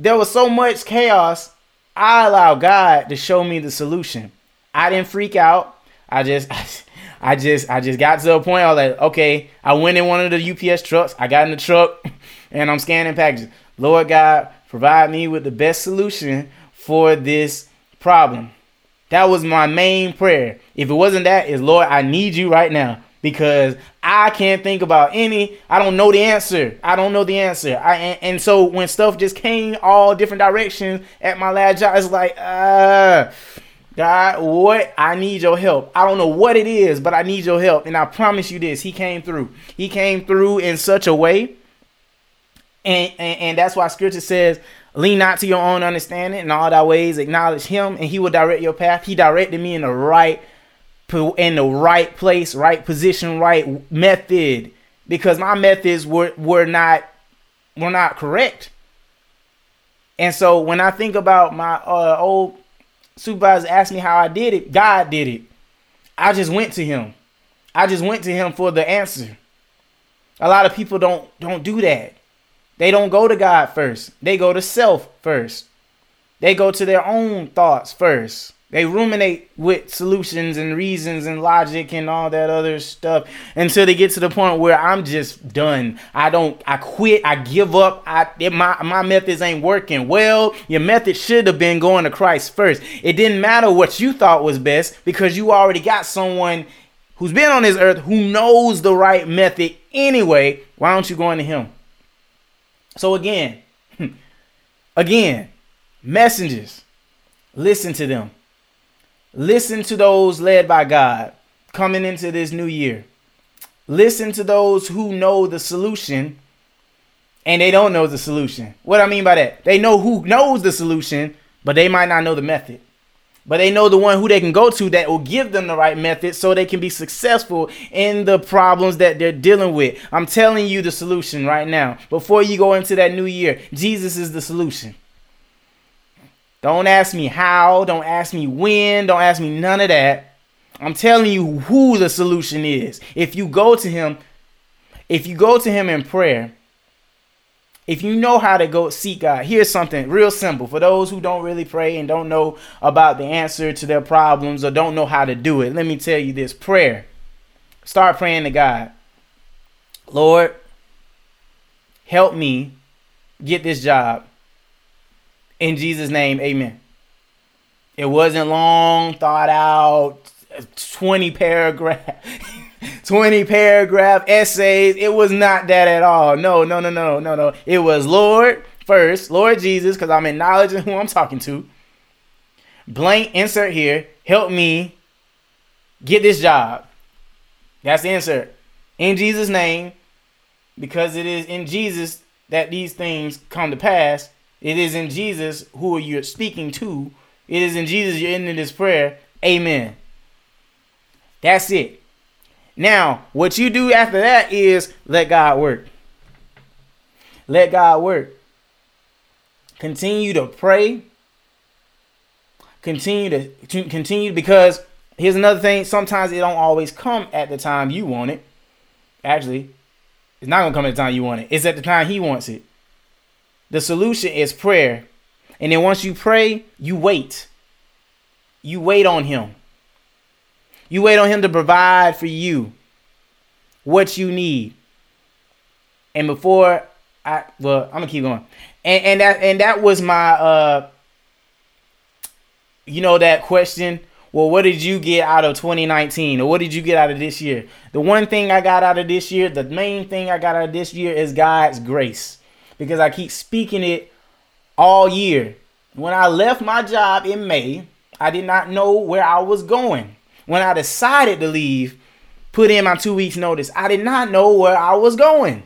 There was so much chaos. I allowed God to show me the solution. I didn't freak out. I just, I just, I just got to a point. I was like, okay. I went in one of the UPS trucks. I got in the truck, and I'm scanning packages. Lord God, provide me with the best solution for this problem. That was my main prayer. If it wasn't that, is Lord, I need you right now because I can't think about any. I don't know the answer. I don't know the answer. I and, and so when stuff just came all different directions at my last job, it's like, uh, God, what? I need your help. I don't know what it is, but I need your help. And I promise you this, He came through. He came through in such a way, and and, and that's why Scripture says Lean not to your own understanding. In all thy ways, acknowledge him, and he will direct your path. He directed me in the right in the right place, right position, right method. Because my methods were were not were not correct. And so when I think about my uh, old supervisor asked me how I did it, God did it. I just went to him. I just went to him for the answer. A lot of people don't don't do that. They don't go to God first. They go to self first. They go to their own thoughts first. They ruminate with solutions and reasons and logic and all that other stuff until they get to the point where I'm just done. I don't. I quit. I give up. I my my methods ain't working. Well, your method should have been going to Christ first. It didn't matter what you thought was best because you already got someone who's been on this earth who knows the right method anyway. Why don't you go into Him? So again, again, messengers, listen to them Listen to those led by God coming into this new year. Listen to those who know the solution and they don't know the solution. What I mean by that? They know who knows the solution, but they might not know the method. But they know the one who they can go to that will give them the right method so they can be successful in the problems that they're dealing with. I'm telling you the solution right now. Before you go into that new year, Jesus is the solution. Don't ask me how, don't ask me when, don't ask me none of that. I'm telling you who the solution is. If you go to him, if you go to him in prayer, if you know how to go seek God, here's something real simple for those who don't really pray and don't know about the answer to their problems or don't know how to do it. Let me tell you this prayer. Start praying to God. Lord, help me get this job. In Jesus' name, amen. It wasn't long, thought out, 20 paragraph, 20 paragraph essays. It was not that at all. No, no, no, no, no, no. It was Lord first, Lord Jesus, because I'm acknowledging who I'm talking to. Blank insert here. Help me get this job. That's the insert. In Jesus' name, because it is in Jesus that these things come to pass. It is in Jesus who you're speaking to. It is in Jesus you're ending this prayer. Amen. That's it. Now, what you do after that is let God work. Let God work. Continue to pray. Continue to, to continue because here's another thing. Sometimes it don't always come at the time you want it. Actually, it's not gonna come at the time you want it. It's at the time he wants it. The solution is prayer. And then once you pray, you wait. You wait on Him. You wait on Him to provide for you what you need. And before I well, I'm gonna keep going. And and that and that was my uh you know that question well, what did you get out of 2019 or what did you get out of this year? The one thing I got out of this year, the main thing I got out of this year is God's grace because I keep speaking it all year. When I left my job in May, I did not know where I was going. When I decided to leave, put in my two weeks notice, I did not know where I was going.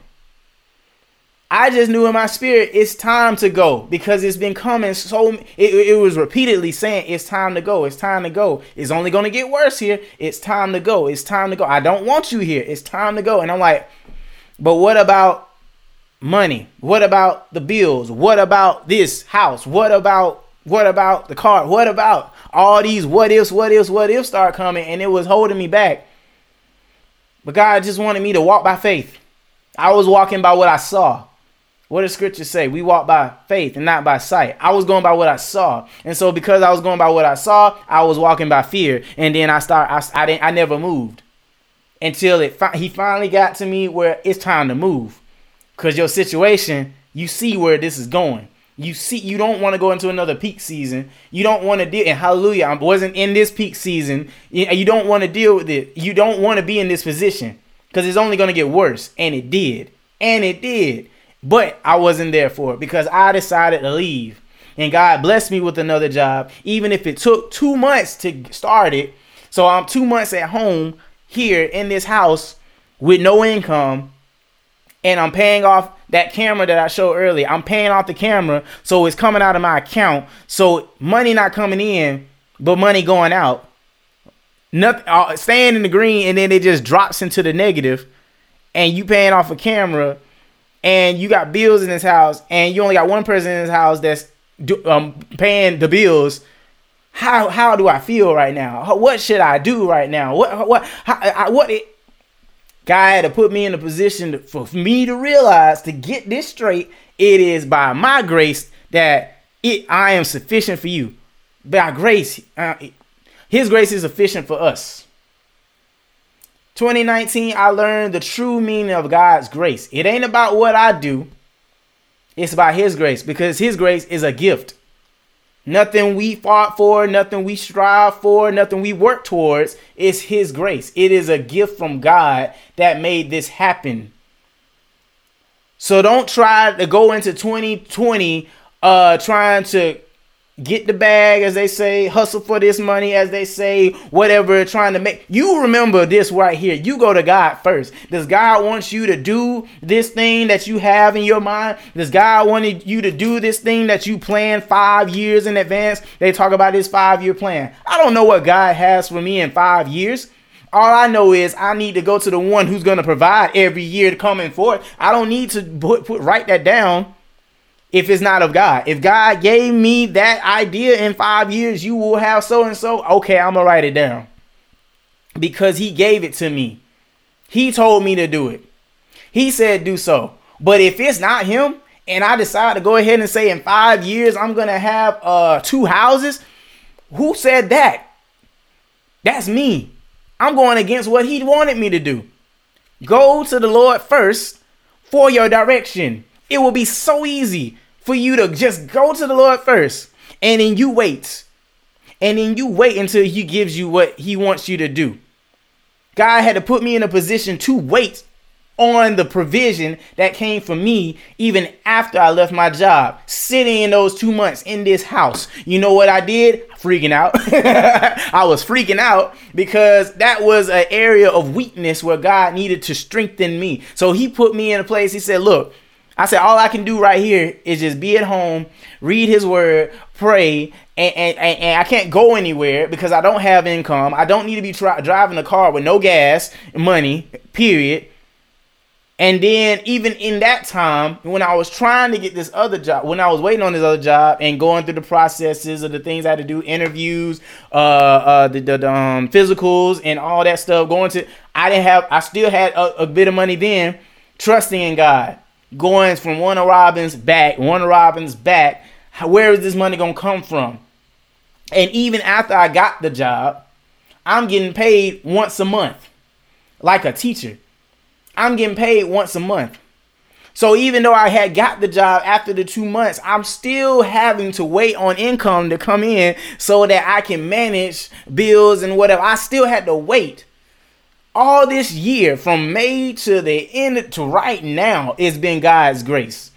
I just knew in my spirit it's time to go because it's been coming so it, it was repeatedly saying it's time to go it's time to go it's only going to get worse here it's time to go it's time to go I don't want you here it's time to go and I'm like but what about money? What about the bills? What about this house? What about what about the car? What about all these what ifs, what ifs, what ifs start coming and it was holding me back. But God just wanted me to walk by faith. I was walking by what I saw. What does scripture say? We walk by faith and not by sight. I was going by what I saw. And so because I was going by what I saw, I was walking by fear. And then I start I, I didn't I never moved until it he finally got to me where it's time to move. Cause your situation, you see where this is going. You see, you don't want to go into another peak season. You don't want to deal. And hallelujah, I wasn't in this peak season. You don't want to deal with it. You don't want to be in this position because it's only going to get worse. And it did. And it did. But I wasn't there for it because I decided to leave. And God blessed me with another job, even if it took two months to start it. So I'm two months at home here in this house with no income and I'm paying off that camera that I showed earlier. I'm paying off the camera, so it's coming out of my account. So money not coming in, but money going out. Nothing uh, staying in the green, and then it just drops into the negative. And you paying off a camera, and you got bills in this house, and you only got one person in this house that's um, paying the bills. how how do I feel right now? What should I do right now? What what how, what it, God had to put me in a position to, for me to realize to get this straight. It is by my grace that it I am sufficient for you. By grace, uh, His grace is sufficient for us. 2019, I learned the true meaning of God's grace. It ain't about what I do. It's about His grace because His grace is a gift. Nothing we fought for, nothing we strive for, nothing we work towards is His grace. It is a gift from God that made this happen. So don't try to go into 2020 uh, trying to get the bag, as they say, hustle for this money, as they say, whatever, trying to make. You remember this right here. You go to God first. Does God want you to do this thing that you have in your mind? Does God want you to do this thing that you plan five years in advance? They talk about this five year plan. I don't know what God has for me in five years. All I know is I need to go to the one who's going to provide every year to come coming forth. I don't need to put, put write that down if it's not of God. If God gave me that idea in five years, you will have so and so. Okay, I'm gonna write it down because He gave it to me. He told me to do it. He said do so. But if it's not Him, and I decide to go ahead and say in five years I'm gonna have uh two houses, who said that? That's me. I'm going against what He wanted me to do. Go to the Lord first for your direction. It will be so easy for you to just go to the Lord first and then you wait. And then you wait until he gives you what he wants you to do. God had to put me in a position to wait on the provision that came for me even after I left my job, sitting in those two months in this house. You know what I did? Freaking out. I was freaking out because that was an area of weakness where God needed to strengthen me. So he put me in a place, he said, Look, I said, all I can do right here is just be at home, read his word, pray, and, and, and, I can't go anywhere because I don't have income. I don't need to be tri- driving a car with no gas, money, period. And then even in that time, when I was trying to get this other job, when I was waiting on this other job and going through the processes of the things I had to do, interviews, uh, uh, the, the, the um, physicals, and all that stuff, going to, I didn't have, I still had a, a bit of money then, trusting in God going from Warner Robins back, Warner Robins back. Where is this money gonna come from? And even after I got the job, I'm getting paid once a month, like a teacher. I'm getting paid once a month. So even though I had got the job after the two months, I'm still having to wait on income to come in so that I can manage bills and whatever. I still had to wait all this year from May to the end to right now, it's been God's grace.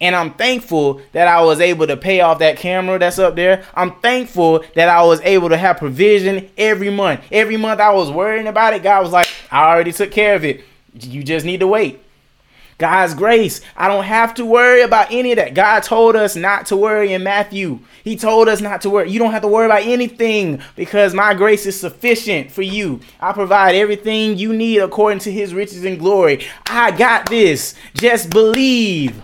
And I'm thankful that I was able to pay off that camera that's up there. I'm thankful that I was able to have provision every month. Every month I was worrying about it. God was like, I already took care of it. You just need to wait. God's grace. I don't have to worry about any of that. God told us not to worry in Matthew. He told us not to worry. You don't have to worry about anything because my grace is sufficient for you. I provide everything you need according to his riches and glory. I got this. Just believe.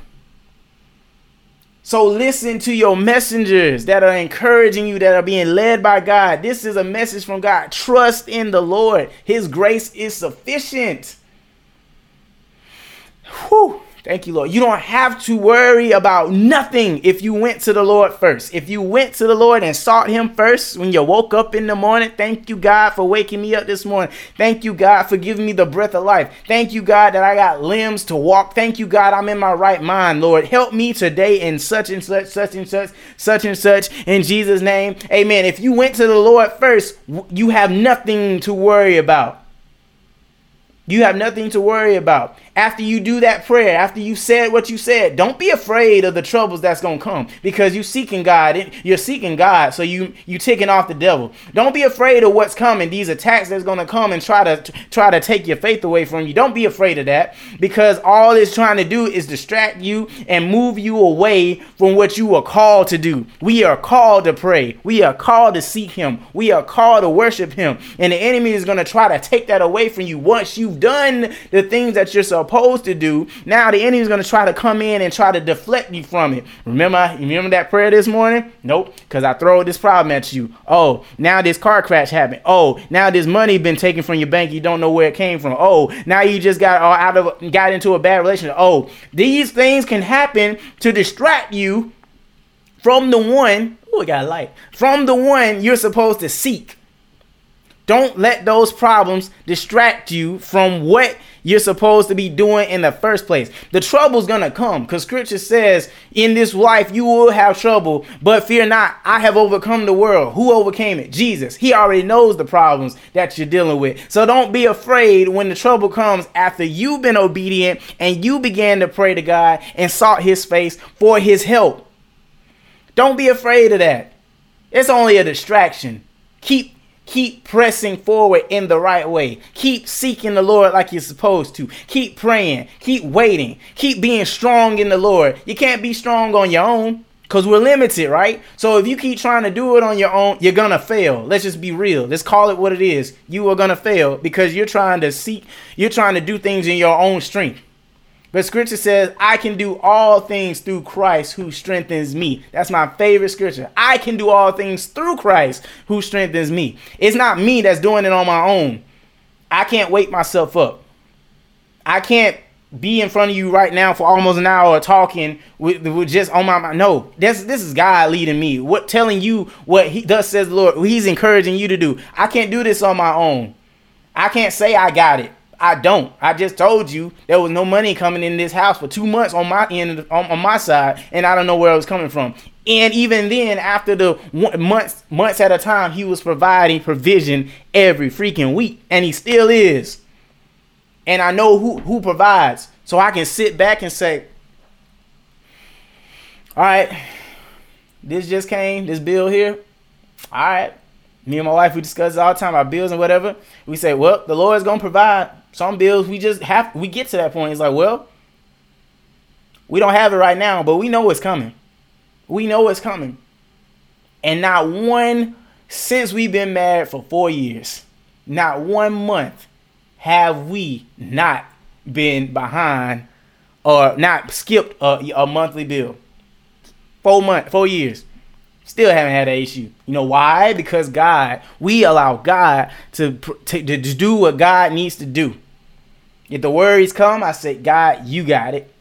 So listen to your messengers that are encouraging you, that are being led by God. This is a message from God. Trust in the Lord. His grace is sufficient. Whew. Thank you, Lord. You don't have to worry about nothing if you went to the Lord first. If you went to the Lord and sought Him first when you woke up in the morning, thank you, God, for waking me up this morning. Thank you, God, for giving me the breath of life. Thank you, God, that I got limbs to walk. Thank you, God, I'm in my right mind, Lord. Help me today in such and such, such and such, such and such, in Jesus' name. Amen. If you went to the Lord first, you have nothing to worry about. You have nothing to worry about. After you do that prayer, after you said what you said, don't be afraid of the troubles that's gonna come because you're seeking God. You're seeking God, so you you taking off the devil. Don't be afraid of what's coming. These attacks that's gonna come and try to try to take your faith away from you. Don't be afraid of that because all it's trying to do is distract you and move you away from what you are called to do. We are called to pray. We are called to seek Him. We are called to worship Him, and the enemy is gonna try to take that away from you once you done the things that you're supposed to do, now the enemy's gonna try to come in and try to deflect you from it. Remember, remember that prayer this morning? Nope, because I throw this problem at you. Oh, now this car crash happened. Oh, now this money been taken from your bank. You don't know where it came from. Oh, now you just got uh, out of got into a bad relationship. Oh, these things can happen to distract you from the one. Oh, it got light. From the one you're supposed to seek. Don't let those problems distract you from what you're supposed to be doing in the first place. The trouble's gonna come because scripture says, In this life you will have trouble, but fear not, I have overcome the world. Who overcame it? Jesus. He already knows the problems that you're dealing with. So don't be afraid when the trouble comes after you've been obedient and you began to pray to God and sought his face for his help. Don't be afraid of that. It's only a distraction. Keep Keep pressing forward in the right way. Keep seeking the Lord like you're supposed to. Keep praying. Keep waiting. Keep being strong in the Lord. You can't be strong on your own because we're limited, right? So if you keep trying to do it on your own, you're going to fail. Let's just be real. Let's call it what it is. You are going to fail because you're trying to seek, you're trying to do things in your own strength. But scripture says, I can do all things through Christ who strengthens me. That's my favorite scripture. I can do all things through Christ who strengthens me. It's not me that's doing it on my own. I can't wake myself up. I can't be in front of you right now for almost an hour talking with, with just on my mind. No, this this is God leading me. What telling you what he does says Lord. He's encouraging you to do. I can't do this on my own. I can't say I got it. I don't. I just told you there was no money coming in this house for two months on my end, on, on my side, and I don't know where it was coming from. And even then, after the months, months at a time, he was providing provision every freaking week, and he still is. And I know who who provides, so I can sit back and say, "All right, this just came, this bill here. All right, me and my wife we discuss all the time our bills and whatever. We say, well, the Lord is gonna provide. Some bills we just have we get to that point. It's like, well, we don't have it right now, but we know it's coming. We know it's coming. And not one since we've been married for four years, not one month have we not been behind or not skipped a, a monthly bill. Four month, four years. Still haven't had an issue. You know why? Because God, we allow God to, to, to do what God needs to do. If the worries come, I say, God, you got it.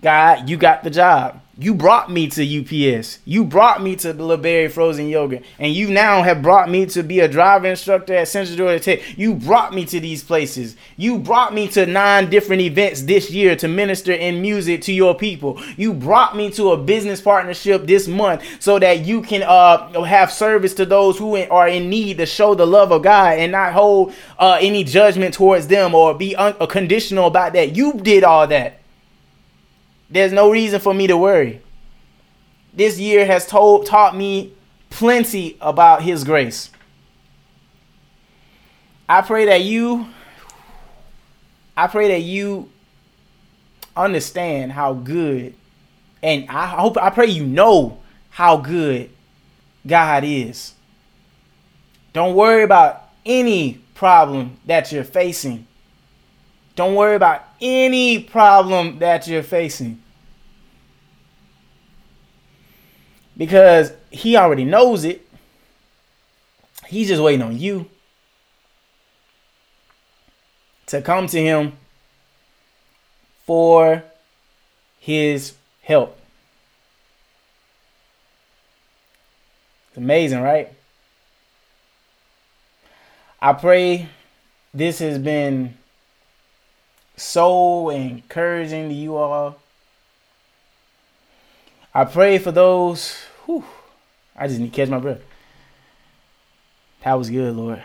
God, you got the job. You brought me to UPS. You brought me to the LeBerry Frozen Yogurt. And you now have brought me to be a driver instructor at Central Georgia Tech. You brought me to these places. You brought me to nine different events this year to minister in music to your people. You brought me to a business partnership this month so that you can uh, have service to those who are in need to show the love of God and not hold uh, any judgment towards them or be un- conditional about that. You did all that. There's no reason for me to worry. This year has told taught me plenty about his grace. I pray that you I pray that you understand how good and I hope I pray you know how good God is. Don't worry about any problem that you're facing. Don't worry about any problem that you're facing. Because he already knows it. He's just waiting on you to come to him for his help. It's amazing, right? I pray this has been so encouraging to you all. I pray for those. Whew, I just need to catch my breath. That was good, Lord.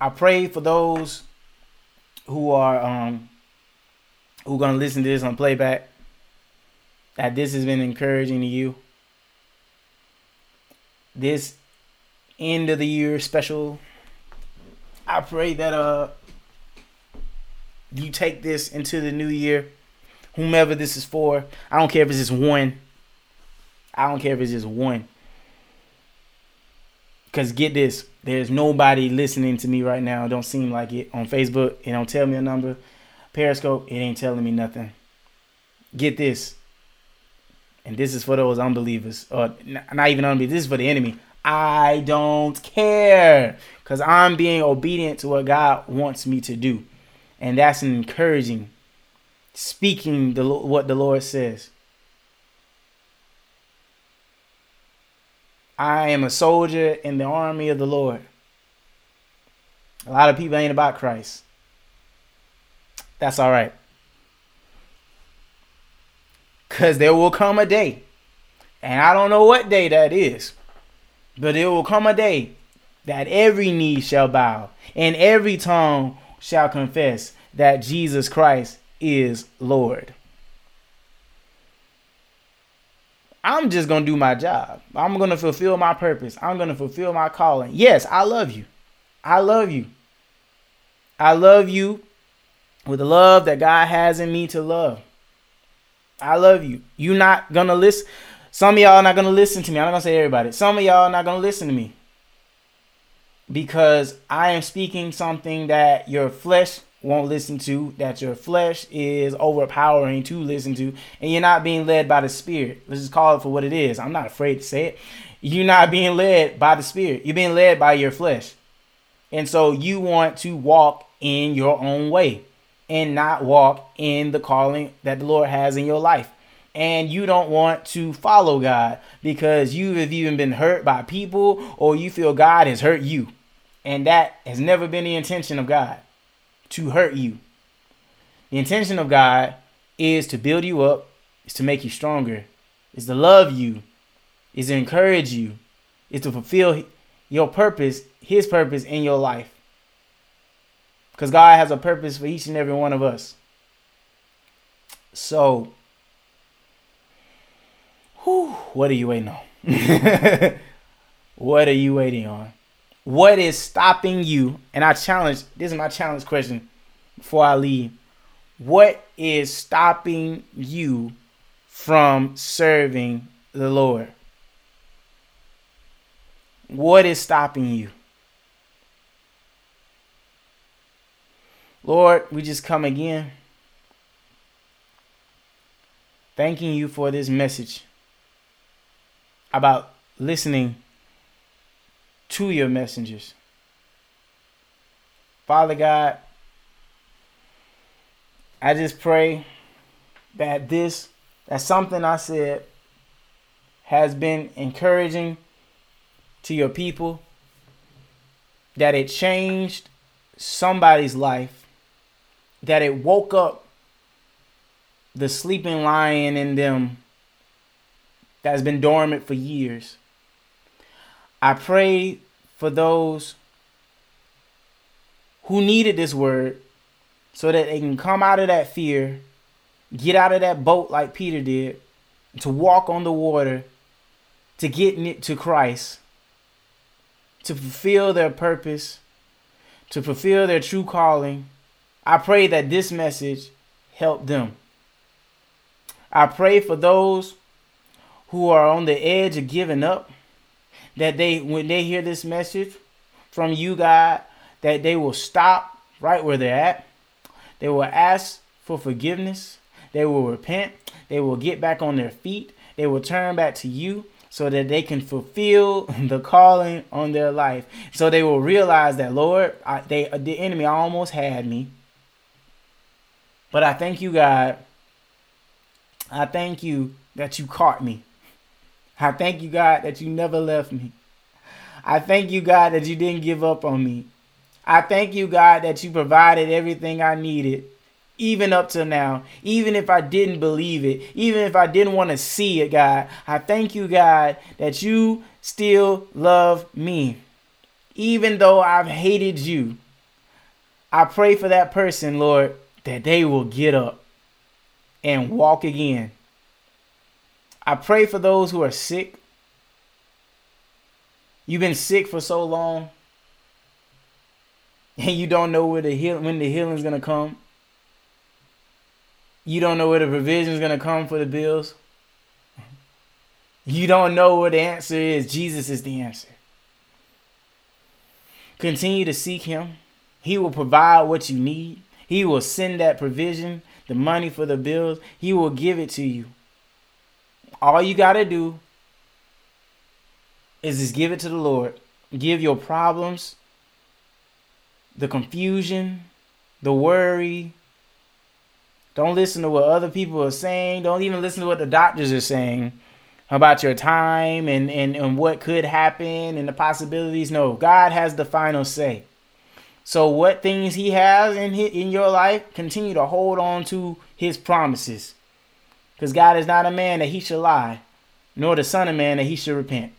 I pray for those who are um who are gonna listen to this on playback. That this has been encouraging to you. This end of the year special. I pray that uh you take this into the new year, whomever this is for. I don't care if it's just one. I don't care if it's just one. Because get this, there's nobody listening to me right now. Don't seem like it on Facebook. It don't tell me a number. Periscope, it ain't telling me nothing. Get this. And this is for those unbelievers, or not even unbelievers. This is for the enemy. I don't care because I'm being obedient to what God wants me to do, and that's encouraging, speaking the what the Lord says. I am a soldier in the army of the Lord. A lot of people ain't about Christ. That's all right. Because there will come a day, and I don't know what day that is, but it will come a day that every knee shall bow and every tongue shall confess that Jesus Christ is Lord. I'm just going to do my job. I'm going to fulfill my purpose. I'm going to fulfill my calling. Yes, I love you. I love you. I love you with the love that God has in me to love. I love you. You're not going to listen. Some of y'all not going to listen to me. I'm not going to say everybody. Some of y'all not going to listen to me. Because I am speaking something that your flesh won't listen to, that your flesh is overpowering to listen to, and you're not being led by the Spirit. Let's just call it for what it is. I'm not afraid to say it. You're not being led by the Spirit, you're being led by your flesh. And so you want to walk in your own way and not walk in the calling that the Lord has in your life. And you don't want to follow God because you have even been hurt by people or you feel God has hurt you. And that has never been the intention of God to hurt you. The intention of God is to build you up, is to make you stronger, is to love you, is to encourage you, is to fulfill your purpose, his purpose in your life. Because God has a purpose for each and every one of us. So, whew, what are you waiting on? what are you waiting on? What is stopping you? And I challenge, this is my challenge question before I leave. What is stopping you from serving the Lord? What is stopping you? Lord, we just come again. Thanking you for this message about listening to your messengers. Father God, I just pray that this, that something I said has been encouraging to your people, that it changed somebody's life, that it woke up the sleeping lion in them that's been dormant for years. I pray for those who needed this word so that they can come out of that fear, get out of that boat like Peter did, to walk on the water, to get to Christ, to fulfill their purpose, to fulfill their true calling. I pray that this message help them. I pray for those who are on the edge of giving up that they when they hear this message from you God that they will stop right where they're at. They will ask for forgiveness. They will repent. They will get back on their feet. They will turn back to you so that they can fulfill the calling on their life. So they will realize that Lord, I, they the enemy almost had me. But I thank you God. I thank you that you caught me. I thank you, God, that you never left me. I thank you, God, that you didn't give up on me. I thank you, God, that you provided everything I needed, even up to now. Even if I didn't believe it, even if I didn't want to see it, God, I thank you, God, that you still love me. Even though I've hated you, I pray for that person, Lord, that they will get up and walk again I pray for those who are sick. You've been sick for so long, and you don't know where the heal when the healing is gonna come. You don't know where the provision's gonna come for the bills. You don't know where the answer is. Jesus is the answer. Continue to seek him. He will provide what you need. He will send that provision, the money for the bills. He will give it to you. All you got to do is just give it to the Lord. Give your problems, the confusion, the worry. Don't listen to what other people are saying. Don't even listen to what the doctors are saying about your time and, and, and what could happen and the possibilities. No, God has the final say. So what things he has in his, in your life, continue to hold on to his promises. Because God is not a man that he should lie, nor the son of man that he should repent.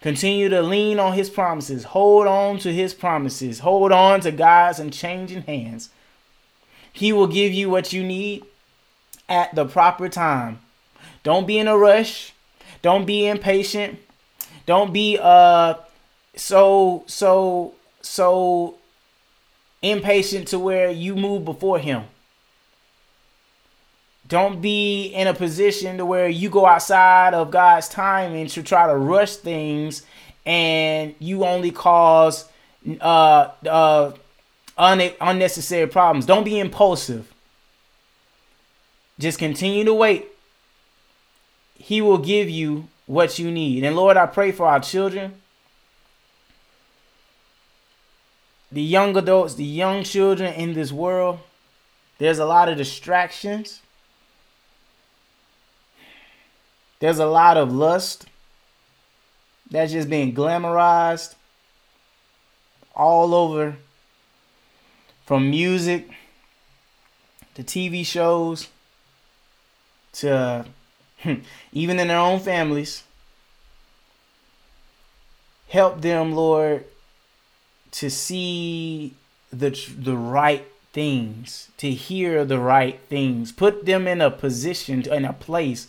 Continue to lean on his promises. Hold on to his promises. Hold on to God's unchanging hands. He will give you what you need at the proper time. Don't be in a rush. Don't be impatient. Don't be uh so so so impatient to where you move before him. Don't be in a position to where you go outside of God's timing to try to rush things and you only cause uh, uh, un- unnecessary problems. Don't be impulsive. Just continue to wait. He will give you what you need. And Lord, I pray for our children. the young adults, the young children in this world, there's a lot of distractions. There's a lot of lust that's just being glamorized all over from music to TV shows to hmm, even in their own families. Help them, Lord, to see the the right things, to hear the right things, put them in a position, in a place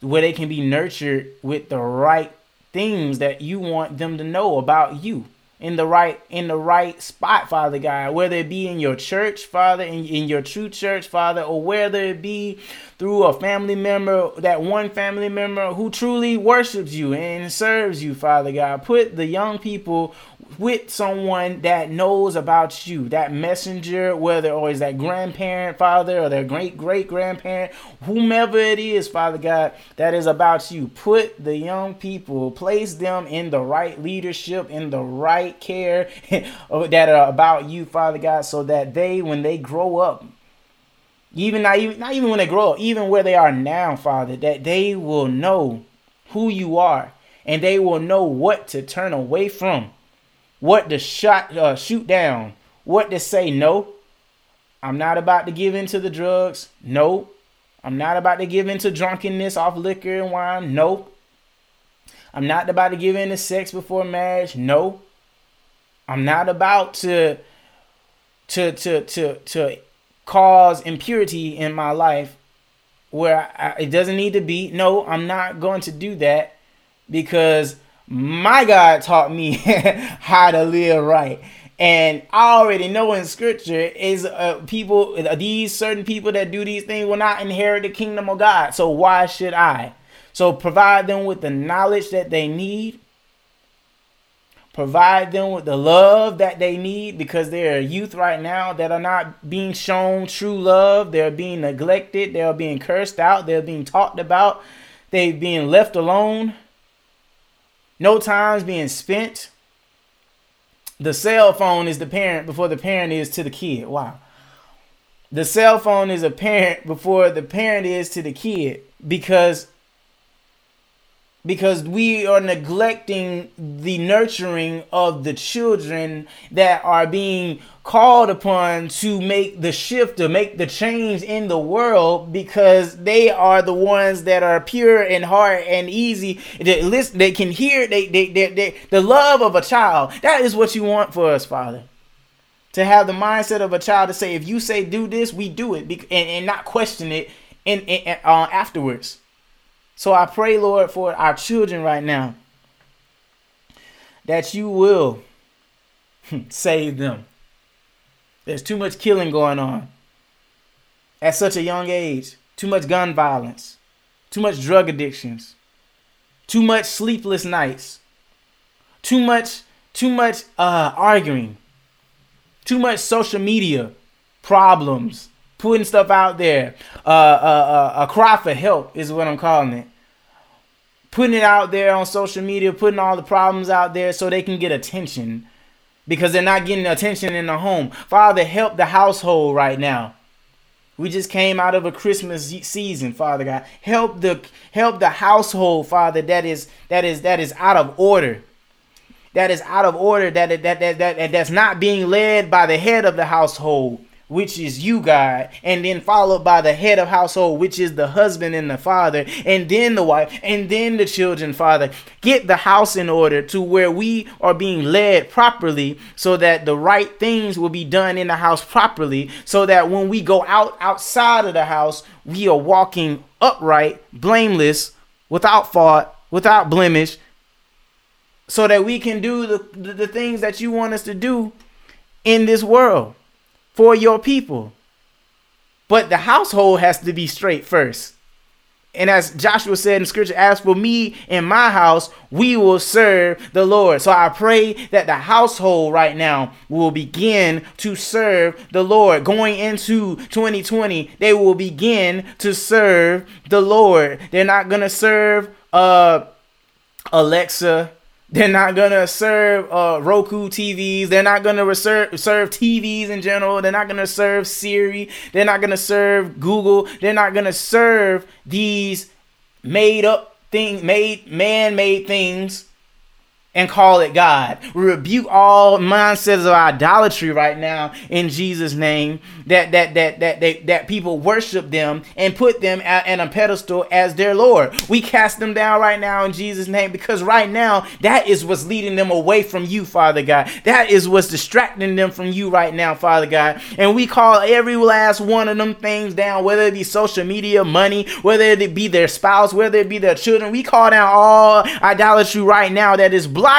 where they can be nurtured with the right things that you want them to know about you. In the right in the right spot, Father God, whether it be in your church, Father, in, in your true church, Father, or whether it be through a family member, that one family member who truly worships you and serves you, Father God. Put the young people with someone that knows about you, that messenger, whether or is that grandparent, father, or their great great grandparent, whomever it is, Father God, that is about you. Put the young people, place them in the right leadership, in the right care that are about you, Father God, so that they, when they grow up, even not even not even when they grow up, even where they are now, Father, that they will know who you are and they will know what to turn away from what to shot uh, shoot down, what to say no. I'm not about to give in to the drugs. No. I'm not about to give in to drunkenness off liquor and wine. No. I'm not about to give in to sex before marriage. No. I'm not about to to to to to cause impurity in my life where I, it doesn't need to be. No, I'm not going to do that because my God taught me how to live right. And I already know in scripture is uh, people, these certain people that do these things will not inherit the kingdom of God. So why should I? So provide them with the knowledge that they need. Provide them with the love that they need because there are youth right now that are not being shown true love. They're being neglected. They're being cursed out. They're being talked about. They're being left alone. No time's being spent. The cell phone is the parent before the parent is to the kid. Wow. The cell phone is a parent before the parent is to the kid because because we are neglecting the nurturing of the children that are being called upon to make the shift to make the change in the world because they are the ones that are pure in heart and easy. They listen they can hear they, they, they, they the love of a child. That is what you want for us father. To have the mindset of a child to say if you say do this we do it and, and not question it in, in uh, afterwards so I pray, Lord, for our children right now that you will save them. There's too much killing going on at such a young age, too much gun violence, too much drug addictions, too much sleepless nights, too much too much uh, arguing, too much social media problems, putting stuff out there. Uh, uh, uh, a cry for help is what I'm calling it. Putting it out there on social media, putting all the problems out there so they can get attention because they're not getting attention in the home. Father, help the household right now. We just came out of a Christmas season, Father God. Help the help the household, Father, that is that is that is out of order. That is out of order, that that that that, that that's not being led by the head of the household which is you, God, and then followed by the head of household, which is the husband and the father, and then the wife, and then the children, Father. Get the house in order to where we are being led properly so that the right things will be done in the house properly, so that when we go out outside of the house, we are walking upright, blameless, without fault, without blemish, so that we can do the, the, the things that you want us to do in this world for your people. But the household has to be straight first. And as Joshua said in scripture, as for me and my house, we will serve the Lord. So I pray that the household right now will begin to serve the Lord. Going into 2020, they will begin to serve the Lord. They're not going to serve uh Alexa they're not gonna serve uh, Roku TVs. They're not gonna serve serve TVs in general. They're not gonna serve Siri. They're not gonna serve Google. They're not gonna serve these made up thing, made man-made things and call it God. We rebuke all mindsets of idolatry right now in Jesus' name. That that that that that, that people worship them and put them at, at a pedestal as their Lord. We cast them down right now in Jesus' name because right now that is what's leading them away from you, Father God. That is what's distracting them from you right now, Father God. And we call every last one of them things down, whether it be social media, money, whether it be their spouse, whether it be their children. We call down all idolatry right now that is blocking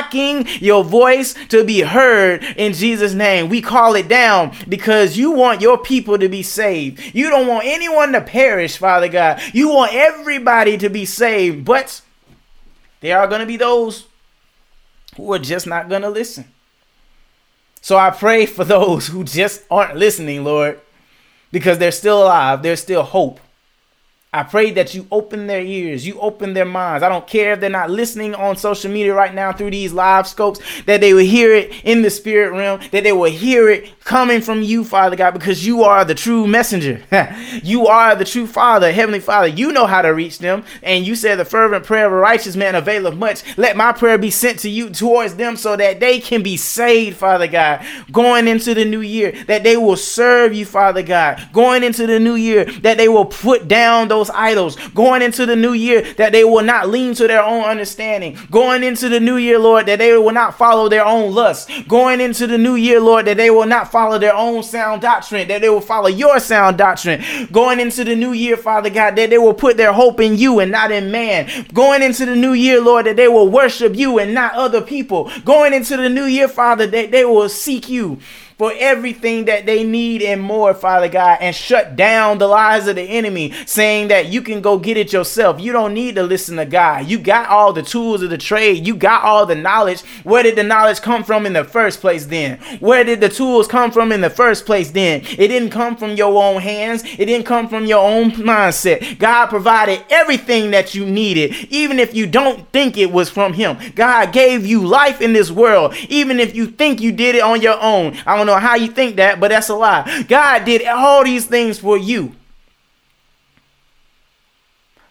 your voice to be heard in Jesus' name. We call it down because you want your people to be saved. You don't want anyone to perish, Father God. You want everybody to be saved, but there are going to be those who are just not going to listen. So I pray for those who just aren't listening, Lord, because they're still alive. There's still hope. I pray that you open their ears, you open their minds. I don't care if they're not listening on social media right now through these live scopes, that they will hear it in the spirit realm, that they will hear it coming from you, Father God, because you are the true messenger. you are the true Father, Heavenly Father. You know how to reach them. And you said the fervent prayer of a righteous man availeth much. Let my prayer be sent to you towards them so that they can be saved, Father God, going into the new year, that they will serve you, Father God, going into the new year, that they will put down those those idols. Going into the new year, that they will not lean to their own understanding. Going into the new year, Lord, that they will not follow their own lust. Going into the new year, Lord, that they will not follow their own sound doctrine, that they will follow your sound doctrine. Going into the new year, Father God, that they will put their hope in you and not in man. Going into the new year, Lord, that they will worship you and not other people. Going into the new year, Father, that they will seek you for everything that they need and more, Father God, and shut down the lies of the enemy, saying that you can go get it yourself. You don't need to listen to God. You got all the tools of the trade, you got all the knowledge. Where did the knowledge come from in the first place then? Where did the tools come from in the first place then? It didn't come from your own hands, it didn't come from your own mindset. God provided everything that you needed, even if you don't think it was from Him. God gave you life in this world, even if you think you did it on your own. I don't know know how you think that, but that's a lie. God did all these things for you.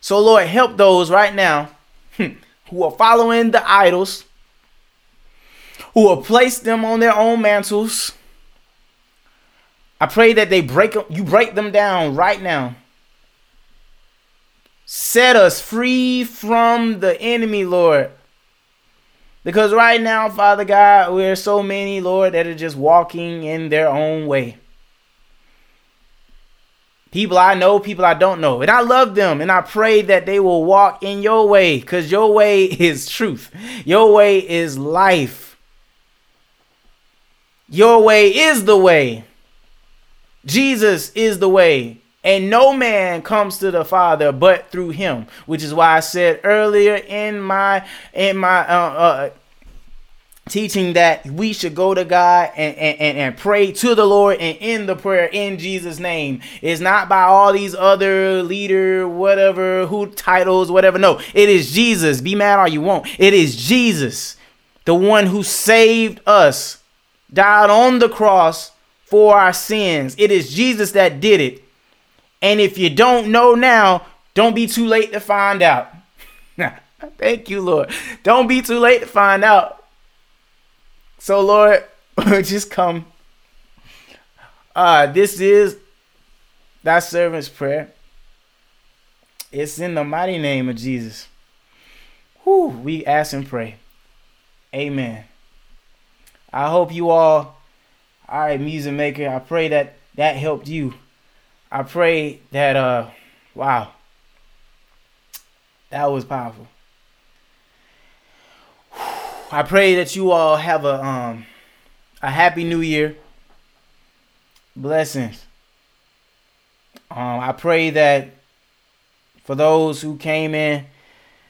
So, Lord, help those right now who are following the idols, who have placed them on their own mantles. I pray that they break you break them down right now. Set us free from the enemy, Lord. Because right now, Father God, we're so many, Lord, that are just walking in their own way. People I know, people I don't know. And I love them. And I pray that they will walk in your way because your way is truth. Your way is life. Your way is the way. Jesus is the way. And no man comes to the Father but through him, which is why I said earlier in my in my uh, uh, teaching that we should go to God and, and, and, pray to the Lord and in the prayer in Jesus' name. It's not by all these other leader, whatever, who titles, whatever. No, it is Jesus. Be mad all you want. It is Jesus, the one who saved us, died on the cross for our sins. It is Jesus that did it. And if you don't know now, don't be too late to find out. Thank you, Lord. Don't be too late to find out. So, Lord, just come. Uh, this is thy servant's prayer. It's in the mighty name of Jesus. Whew, we ask and pray. Amen. I hope you all, all right, music maker. I pray that that helped you. I pray that, uh, wow, that was powerful. I pray that you all have a um a happy new year. Blessings. Um, I pray that for those who came in,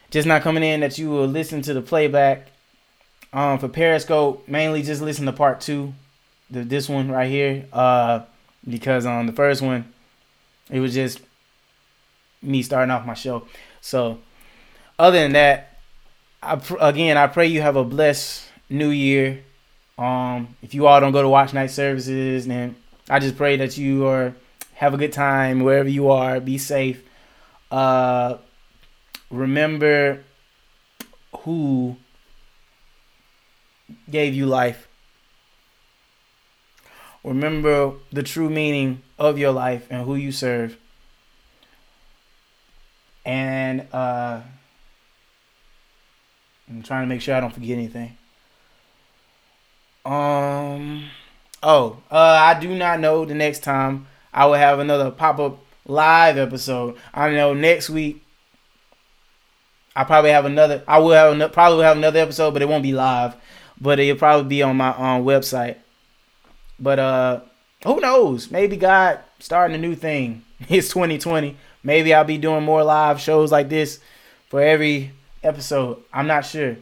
just not coming in, that you will listen to the playback. Um, for Periscope, mainly just listen to part two, the, this one right here. Uh, because on um, the first one, it was just me starting off my show. So, other than that, I pr- again, I pray you have a blessed new year. Um, if you all don't go to watch night services, then I just pray that you are have a good time wherever you are. Be safe. Uh, remember who gave you life. Remember the true meaning of your life and who you serve. And uh I'm trying to make sure I don't forget anything. Um. Oh, uh, I do not know the next time I will have another pop up live episode. I know next week I probably have another. I will have another, probably have another episode, but it won't be live. But it'll probably be on my um, website. But uh, who knows? Maybe God starting a new thing. It's 2020. Maybe I'll be doing more live shows like this for every episode. I'm not sure.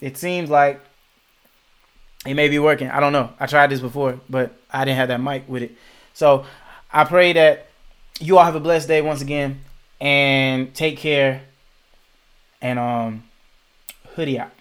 It seems like it may be working. I don't know. I tried this before, but I didn't have that mic with it. So I pray that you all have a blessed day once again and take care. And um hoodie out.